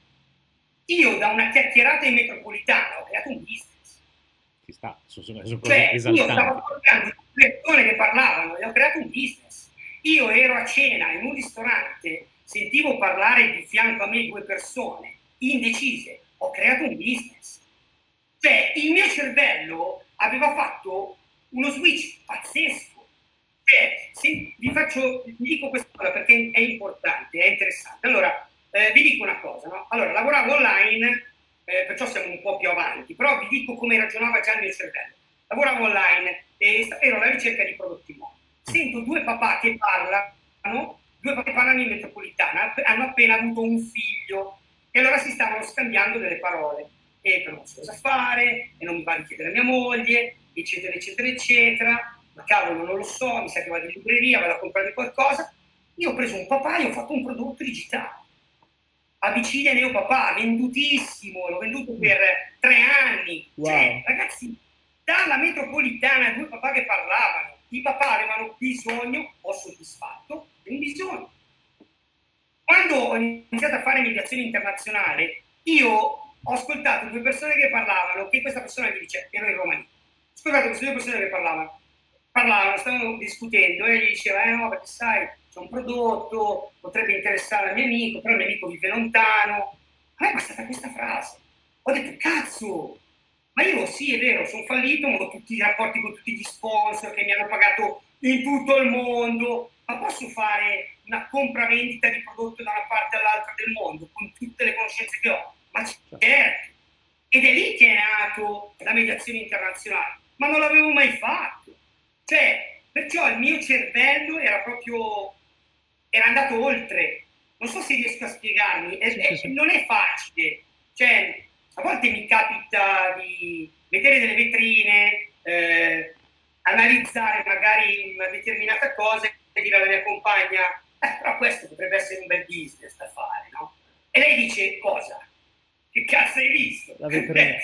Io da una chiacchierata in metropolitana ho creato un business. Ci sta, sono, sono cose cioè. Io stavo ascoltando persone che parlavano e ho creato un business. Io ero a cena in un ristorante, sentivo parlare di fianco a me due persone indecise, ho creato un business. Cioè, il mio cervello aveva fatto uno switch pazzesco eh, sì, vi, faccio, vi dico questa cosa perché è importante, è interessante. Allora, eh, vi dico una cosa, no? Allora, lavoravo online, eh, perciò siamo un po' più avanti, però vi dico come ragionava già il mio cervello. Lavoravo online e ero alla ricerca di prodotti nuovi. Sento due papà che parlano, due papà che parlano in metropolitana, hanno appena avuto un figlio e allora si stavano scambiando delle parole. E non so cosa fare, e non mi va di chiedere a mia moglie, eccetera, eccetera, eccetera ma cavolo non lo so, mi sa che vado in libreria, vado a comprare qualcosa. Io ho preso un papà e ho fatto un prodotto digitale. Avvicina Neo Papà, vendutissimo, l'ho venduto per tre anni. Wow. Cioè, ragazzi, dalla metropolitana due papà che parlavano, i papà avevano bisogno, ho soddisfatto, di un bisogno. Quando ho iniziato a fare mediazione internazionale, io ho ascoltato due persone che parlavano, che questa persona mi dice, ero in Romania, ho ascoltato queste due persone che parlavano, parlavano, stavano discutendo e gli diceva, eh no, perché sai, c'è un prodotto, potrebbe interessare al mio amico, però il mio amico vive lontano. A me è bastata questa frase. Ho detto, cazzo, ma io sì, è vero, sono fallito, ma ho tutti i rapporti con tutti gli sponsor che mi hanno pagato in tutto il mondo, ma posso fare una compravendita di prodotto da una parte all'altra del mondo con tutte le conoscenze che ho? Ma certo! Ed è lì che è nato la mediazione internazionale, ma non l'avevo mai fatto. Cioè, perciò il mio cervello era proprio, era andato oltre. Non so se riesco a spiegarmi, è, è, non è facile. Cioè, a volte mi capita di vedere delle vetrine, eh, analizzare magari una determinata cosa e dire alla mia compagna, eh, però questo potrebbe essere un bel business da fare, no? E lei dice, cosa? Che cazzo hai visto? La vetrina.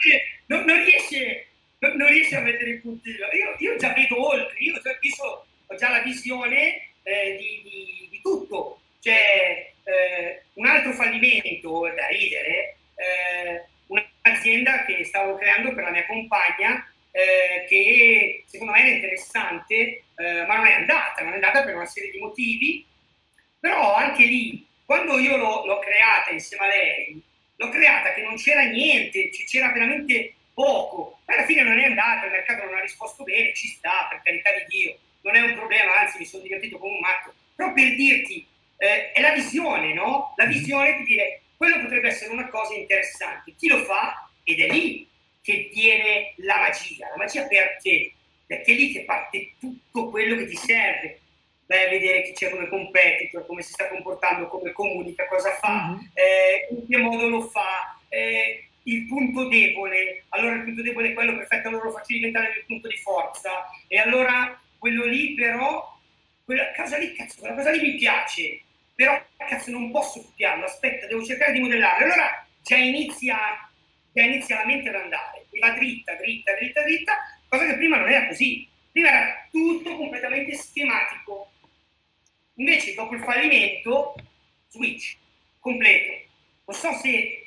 non, non riesce non riesce a mettere il puntino. Io, io già vedo oltre, io, io ho già la visione eh, di, di, di, tutto. C'è eh, un altro fallimento da ridere, eh, un'azienda che stavo creando per la mia compagna, eh, che secondo me era interessante, eh, ma non è andata, non è andata per una serie di motivi, però anche lì, quando io l'ho creata insieme a lei, l'ho creata che non c'era niente, c'era veramente poco, alla fine non è andata, il mercato non ha risposto bene, ci sta, per carità di Dio, non è un problema, anzi mi sono divertito come un matto, però per dirti, eh, è la visione, no? La mhm. visione di dire, quello potrebbe essere una cosa interessante, chi lo fa? Ed è lì che viene la magia, la magia per te, perché è lì che parte tutto quello che ti serve, vai a vedere chi c'è come competitor, come si sta comportando, come comunica, cosa fa, mm-hmm. eh, in che modo lo fa, punto debole, allora il punto debole è quello perfetto, allora lo faccio diventare il punto di forza, e allora quello lì però, quella cosa lì, cazzo, quella cosa lì mi piace, però cazzo non posso copiarlo, aspetta, devo cercare di modellarlo, allora già inizia, già inizia la mente ad andare, e va dritta, dritta, dritta, dritta, cosa che prima non era così, prima era tutto completamente schematico, invece dopo il fallimento, switch, completo, non so se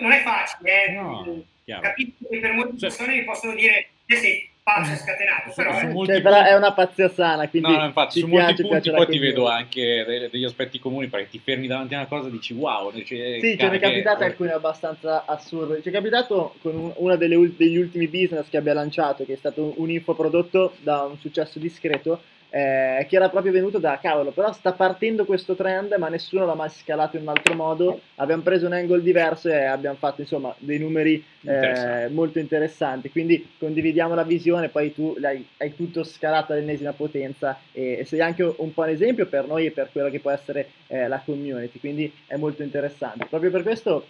non è facile, eh? no, capisco che per molte cioè, persone mi possono dire che sei pazzo scatenato, però, eh. cioè, però è una pazzia sana, quindi no, no, infatti su piace, molti punti poi ti vedo anche degli aspetti comuni perché ti fermi davanti a una cosa e dici wow. Cioè, sì, ce ne è capitato alcune abbastanza assurde. Ci è capitato con uno degli ultimi business che abbia lanciato, che è stato un infoprodotto da un successo discreto eh, che era proprio venuto da cavolo, però sta partendo questo trend, ma nessuno l'ha mai scalato in un altro modo. Abbiamo preso un angle diverso e abbiamo fatto insomma dei numeri eh, molto interessanti. Quindi condividiamo la visione, poi tu hai, hai tutto scalato all'ennesima potenza e, e, sei anche un po' un esempio per noi e per quello che può essere eh, la community. Quindi è molto interessante. Proprio per questo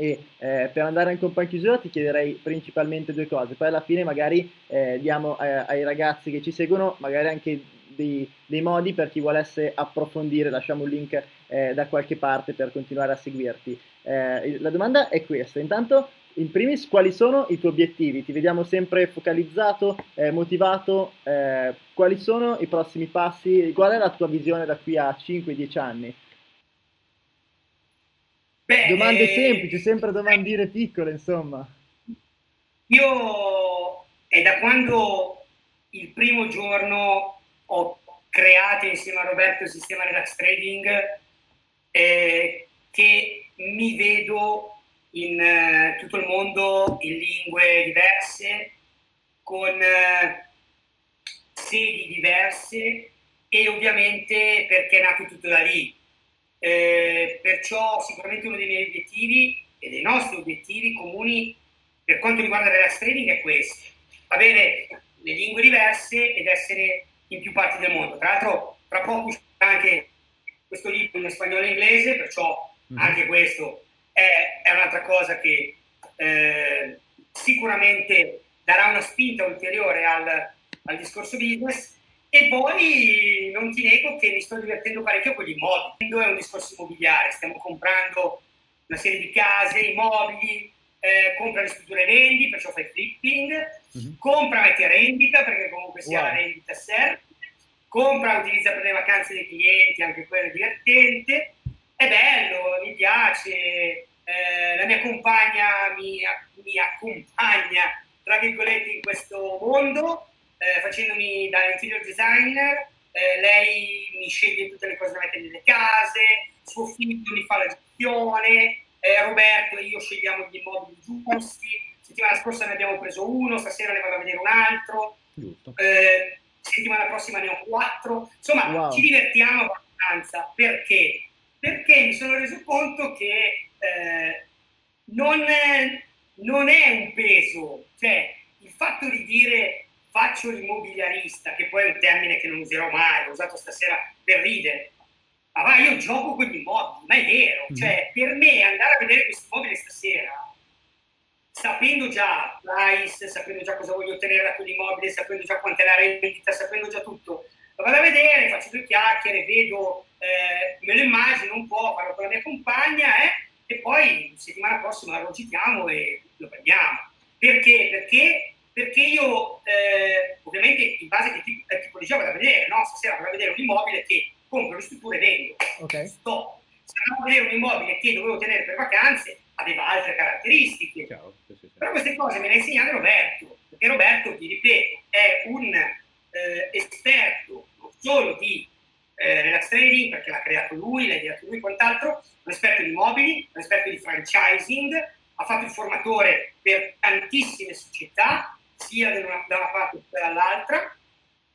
e eh, per andare anche un po' in chiusura ti chiederei principalmente due cose, poi alla fine magari eh, diamo eh, ai ragazzi che ci seguono magari anche dei, dei, modi per chi volesse approfondire, lasciamo un link eh, da qualche parte per continuare a seguirti. Eh, la domanda è questa, intanto in primis quali sono i tuoi obiettivi? Ti vediamo sempre focalizzato, eh, motivato, quali sono i prossimi passi, qual è la tua visione da qui a 5-10 anni? Beh, Domande eh, semplici, sempre domandine piccole, insomma. Io è da quando il primo giorno ho creato insieme a Roberto il sistema Relax Trading eh, che mi vedo in eh, tutto il mondo in lingue diverse, con eh, sedi diverse e ovviamente perché è nato tutto da lì eh, perciò sicuramente uno dei miei obiettivi e dei nostri obiettivi comuni per quanto riguarda il relax trading è questo, avere le lingue diverse ed essere in più parti del mondo. Tra l'altro tra poco uscirà anche questo libro in spagnolo e inglese, perciò mm-hmm. anche questo è, è, un'altra cosa che eh, sicuramente darà una spinta ulteriore al, al discorso business E poi non ti nego che mi sto divertendo parecchio con gli immobili. È un discorso immobiliare, stiamo comprando una serie di case, immobili, eh, compra le strutture vendi, perciò fai flipping, mm-hmm. compra metti a rendita, perché comunque sia wow. la rendita serve, compra utilizza per le vacanze dei clienti, anche quello è divertente, è bello, mi piace, eh, la mia compagna mi, mi, accompagna, tra virgolette, in questo mondo, eh, facendomi da interior designer, eh, lei mi sceglie tutte le cose da mettere nelle case, suo figlio mi fa la gestione, eh, Roberto e io scegliamo gli immobili giusti, settimana scorsa ne abbiamo preso uno, stasera ne vado a vedere un altro, eh, settimana prossima ne ho quattro, insomma wow. ci divertiamo abbastanza, perché? Perché mi sono reso conto che eh, non, è, non è un peso, cioè il fatto di dire faccio l'immobiliarista, che poi è un termine che non userò mai, l'ho usato stasera per ridere, ma va, io gioco con gli immobili, ma è vero, mm. cioè per me andare a vedere questo immobile stasera, sapendo già price, sapendo già cosa voglio ottenere da quell'immobile, sapendo già quant'è la rendita, sapendo già tutto, lo vado a vedere, faccio due chiacchiere, vedo, eh, me lo immagino un po', parlo con la mia compagna eh, e poi settimana prossima lo citiamo e lo prendiamo. Perché? Perché, perché io, eh, ovviamente in base a che di gioco vado a vedere, no? stasera vado a vedere un immobile che compro le strutture e vendo. Okay. Stop. Se andavo a vedere un immobile che dovevo tenere per vacanze, aveva altre caratteristiche. Ciao, sì, sì. Però queste cose me le ha insegnate Roberto, perché Roberto, ti ripeto, è un eh, esperto non solo di eh, relax trading, perché l'ha creato lui, l'ha ideato lui e quant'altro, un esperto di mobili, un esperto di franchising, ha fatto il formatore per tantissime società, sia da una, da una parte che dall'altra,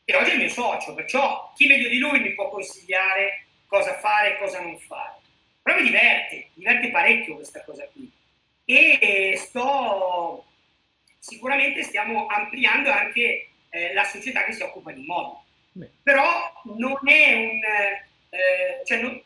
e oggi è il mio socio, perciò chi meglio di lui mi può consigliare cosa fare e cosa non fare. Però mi diverte, mi diverte parecchio questa cosa qui. E sto, sicuramente stiamo ampliando anche eh, la società che si occupa di immobili. Però non è un... Eh, cioè non,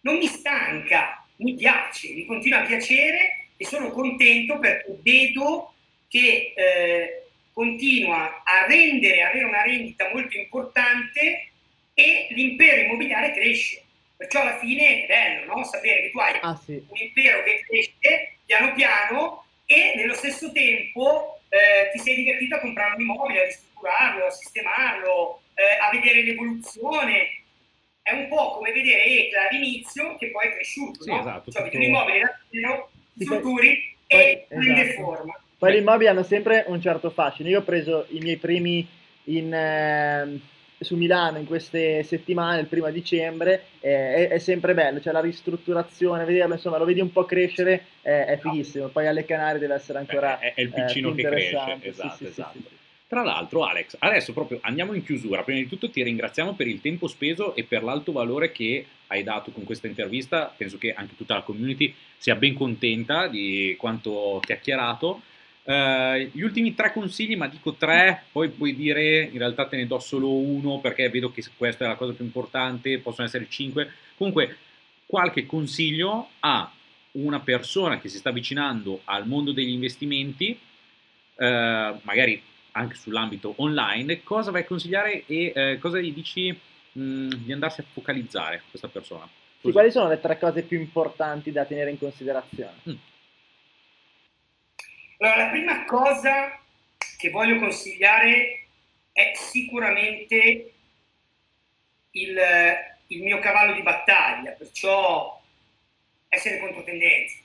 non mi stanca, mi piace, mi continua a piacere e sono contento perché vedo che eh, continua a rendere, avere una rendita molto importante e l'impero immobiliare cresce. Perciò alla fine è bello no? sapere che tu hai ah, sì. un impero che cresce piano piano e nello stesso tempo eh, ti sei divertito a comprare un immobile, a ristrutturarlo, a sistemarlo, eh, a vedere l'evoluzione. È un po' come vedere Ecla all'inizio che poi è cresciuto. Sì, no? esatto, cioè, tutto... un immobile da zero, strutturi e prende esatto. forma. Poi gli immobili hanno sempre un certo fascino. Io ho preso i miei primi in, eh, su Milano in queste settimane, il primo dicembre, eh, è, è, sempre bello, cioè la ristrutturazione, vederlo, insomma, lo vedi un po' crescere, eh, è fighissimo. Poi alle Canarie deve essere ancora è, è il piccino eh, che cresce, esatto, sì, esatto. Sì, sì, Tra l'altro, Alex, adesso proprio andiamo in chiusura. Prima di tutto ti ringraziamo per il tempo speso e per l'alto valore che hai dato con questa intervista. Penso che anche tutta la community sia ben contenta di quanto chiacchierato. Uh, gli ultimi tre consigli, ma dico tre, poi puoi dire in realtà te ne do solo uno perché vedo che questa è la cosa più importante, possono essere cinque. Comunque, qualche consiglio a una persona che si sta avvicinando al mondo degli investimenti, uh, magari anche sull'ambito online, cosa vai a consigliare e uh, cosa gli dici mh, mm, di andarsi a focalizzare questa persona? Sì, quali sono le tre cose più importanti da tenere in considerazione? Mm. Allora, la prima cosa che voglio consigliare è sicuramente il, il mio cavallo di battaglia, perciò essere contro tendenze,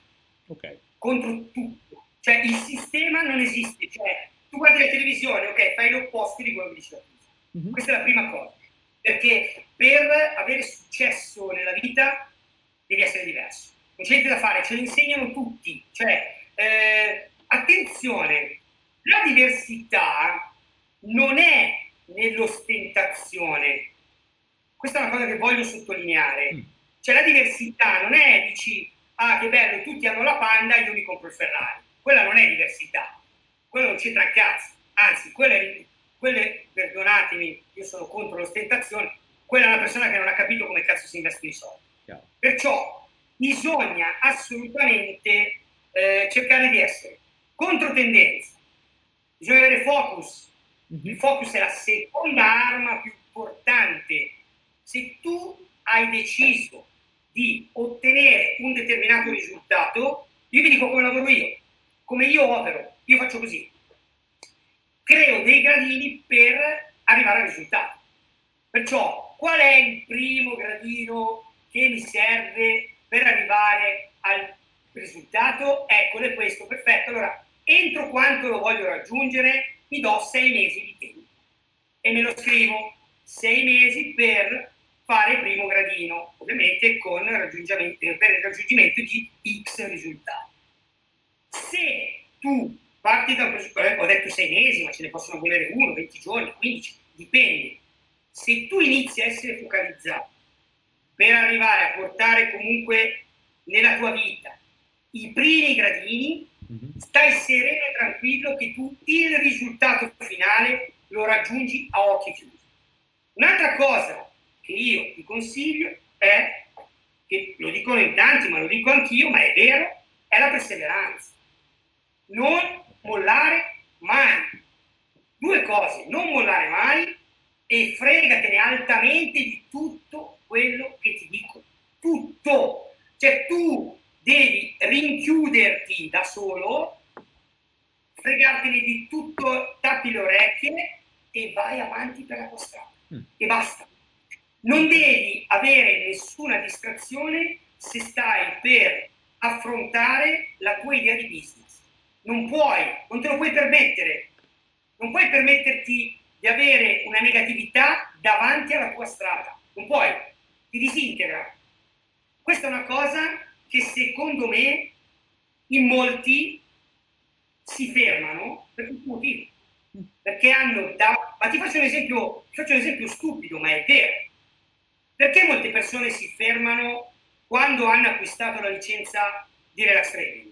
okay. contro tutto. Cioè il sistema non esiste, cioè tu guardi la televisione, ok, fai l'opposto di quello che dice la mm-hmm. Questa è la prima cosa, perché per avere successo nella vita devi essere diverso. Non c'è niente da fare, ce lo insegnano tutti, cioè eh, attenzione, la diversità non è nell'ostentazione. Questa è una cosa che voglio sottolineare. Mm. Cioè la diversità non è dici, ah che bello, tutti hanno la panda e io mi compro il Ferrari. Quella non è diversità. Quello non c'entra un cazzo. Anzi, quelle, quelle, perdonatemi, io sono contro l'ostentazione, quella è una persona che non ha capito come cazzo si investono i soldi. Chiaro. Perciò bisogna assolutamente eh, cercare di essere controtendenza. Bisogna avere focus. Mhm. Il focus è la seconda arma più importante. Se tu hai deciso di ottenere un determinato risultato, io vi dico come lavoro io, come io opero, io faccio così. Creo dei gradini per arrivare al risultato. Perciò, qual è il primo gradino che mi serve per arrivare al risultato? Eccolo, è questo, perfetto. Allora, entro quanto lo voglio raggiungere, mi do sei mesi di tempo. E me lo scrivo, sei mesi per fare il primo gradino, ovviamente con raggiungimento, per il raggiungimento di X risultati. Se tu parti da un presupposto, ho detto sei mesi, ma ce ne possono volere uno, 20 giorni, 15, dipende. Se tu inizi a essere focalizzato per arrivare a portare comunque nella tua vita i primi gradini. Stai sereno e tranquillo che tu il risultato finale lo raggiungi a occhi chiusi. Un'altra cosa che io ti consiglio è, che lo dicono in tanti, ma lo dico anch'io, ma è vero, è la perseveranza. Non mollare mai. Due cose, non mollare mai e fregatene altamente di tutto quello che ti dico. Tutto. Cioè tu devi rinchiuderti da solo, fregartene di tutto, tappi le orecchie e vai avanti per la tua strada. Mm. E basta. Non devi avere nessuna distrazione se stai per affrontare la tua idea di business. Non puoi, non te lo puoi permettere. Non puoi permetterti di avere una negatività davanti alla tua strada. Non puoi, ti disintegra. Questa è una cosa che secondo me in molti si fermano per un motivo. Perché hanno da... Ma ti faccio un esempio, faccio un esempio stupido, ma è vero perché molte persone si fermano quando hanno acquistato la licenza di relax trading?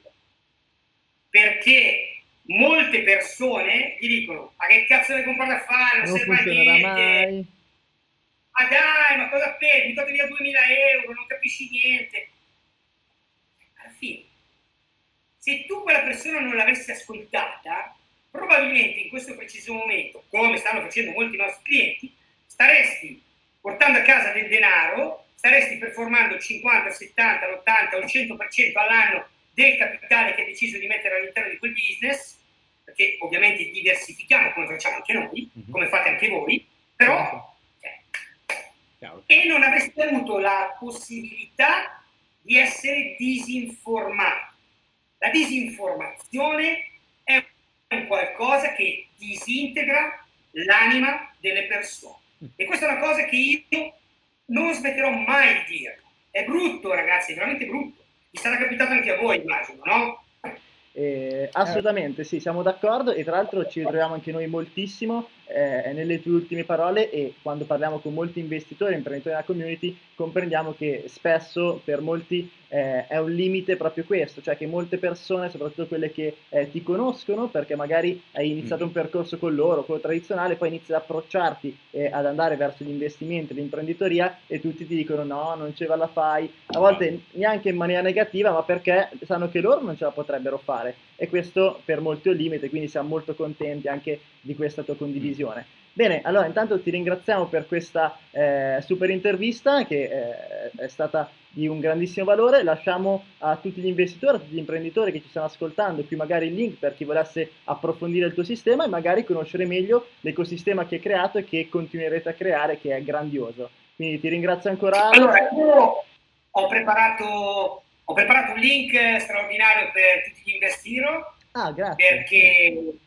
Perché molte persone gli dicono ma che cazzo devi comprare a fare, non, non serve a niente. Mai. Ma dai, ma cosa pedi? Mi togli via 2000 euro, non capisci niente. Fine, se tu quella persona non l'avessi ascoltata, probabilmente in questo preciso momento, come stanno facendo molti nostri clienti, staresti portando a casa del denaro, staresti performando il 50, 70, l'80 o il 100% all'anno del capitale che hai deciso di mettere all'interno di quel business, perché ovviamente diversifichiamo come facciamo anche noi, mm-hmm. come fate anche voi, però... Eh, e non avresti avuto la possibilità di essere disinformato. La disinformazione è un qualcosa che disintegra l'anima delle persone. E questa è una cosa che io non smetterò mai di dire. È brutto, ragazzi, è veramente brutto. Vi sarà capitato anche a voi, immagino, no? Eh, assolutamente, sì, siamo d'accordo e tra l'altro ci ritroviamo anche noi moltissimo eh, nelle tue ultime parole e quando parliamo con molti investitori imprenditori della community comprendiamo che spesso per molti eh, è un limite proprio questo, cioè che molte persone, soprattutto quelle che eh, ti conoscono perché magari hai iniziato un percorso con loro, quello tradizionale, poi inizi ad approcciarti eh, ad andare verso gli investimenti, l'imprenditoria e tutti ti dicono no, non ce la fai, a volte neanche in maniera negativa ma perché sanno che loro non ce la potrebbero fare. E questo per molti è un limite, quindi siamo molto contenti anche di questa tua condivisione. Bene, allora intanto ti ringraziamo per questa eh, super intervista che eh, è stata di un grandissimo valore. Lasciamo a tutti gli investitori, a tutti gli imprenditori che ci stanno ascoltando qui magari il link per chi volesse approfondire il tuo sistema e magari conoscere meglio l'ecosistema che hai creato e che continuerete a creare, che è grandioso. Quindi ti ringrazio ancora. Allora, io ho preparato, ho preparato un link straordinario per tutti gli investitori. Ah, grazie. Perché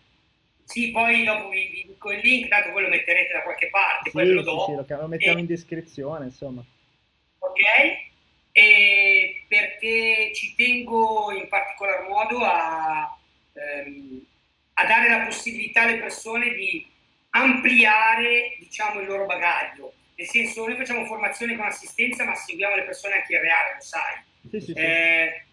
sì, poi dopo vi, vi dico il link, tanto voi lo metterete da qualche parte, sì, poi ve lo do. Sì, lo mettiamo e... in descrizione, insomma. Ok? E perché ci tengo in particolar modo a, ehm, a dare la possibilità alle persone di ampliare diciamo, il loro bagaglio. Nel senso, noi facciamo formazione con assistenza, ma seguiamo le persone anche in reale, lo sai. Sì, sì, eh,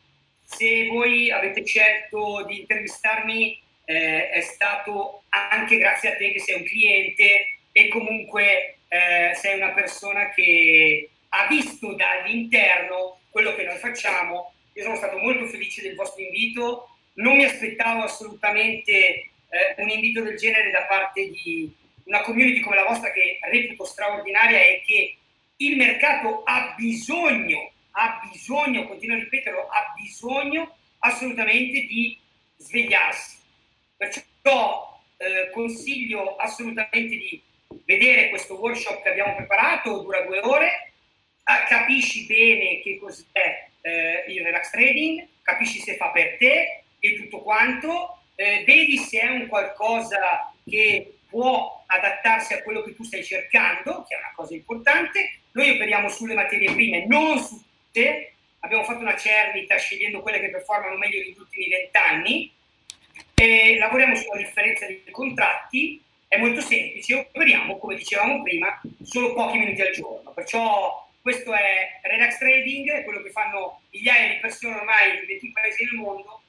se voi avete scelto di intervistarmi eh, è stato anche grazie a te che sei un cliente e comunque eh, sei una persona che ha visto dall'interno quello che noi facciamo. Io sono stato molto felice del vostro invito, non mi aspettavo assolutamente eh, un invito del genere da parte di una community come la vostra che reputo straordinaria è che il mercato ha bisogno, ha bisogno, continuo a ripeterlo, ha bisogno assolutamente di svegliarsi. Perciò eh, consiglio assolutamente di vedere questo workshop che abbiamo preparato, dura due ore, ah, capisci bene che cos'è eh, il relax trading, capisci se fa per te e tutto quanto, eh, vedi se è un qualcosa che può adattarsi a quello che tu stai cercando, che è una cosa importante. Noi operiamo sulle materie prime, non su tutte. Abbiamo fatto una cernita scegliendo quelle che performano meglio negli ultimi vent'anni. E lavoriamo sulla differenza dei contratti. È molto semplice, operiamo, come dicevamo prima, solo pochi minuti al giorno. Perciò questo è Relax Trading, quello che fanno migliaia di persone ormai in 21 paesi del mondo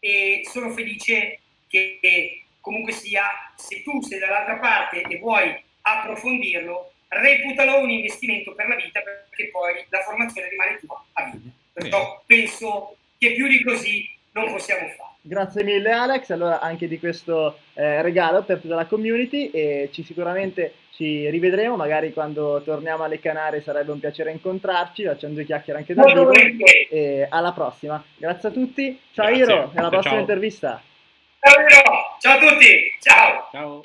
e sono felice che comunque sia, se tu sei dall'altra parte e vuoi approfondirlo, reputalo un investimento per la vita perché poi la formazione rimane tua a vita. Perciò penso che più di così non possiamo fare. Grazie mille Alex, allora anche di questo eh, regalo per tutta la community e ci sicuramente ci rivedremo, magari quando torniamo alle Canarie sarebbe un piacere incontrarci, facciamo due chiacchiere anche da vivo e alla prossima. Grazie a tutti, ciao Grazie. Iro, e alla prossima ciao. intervista. Ciao, ciao a tutti, ciao. Ciao.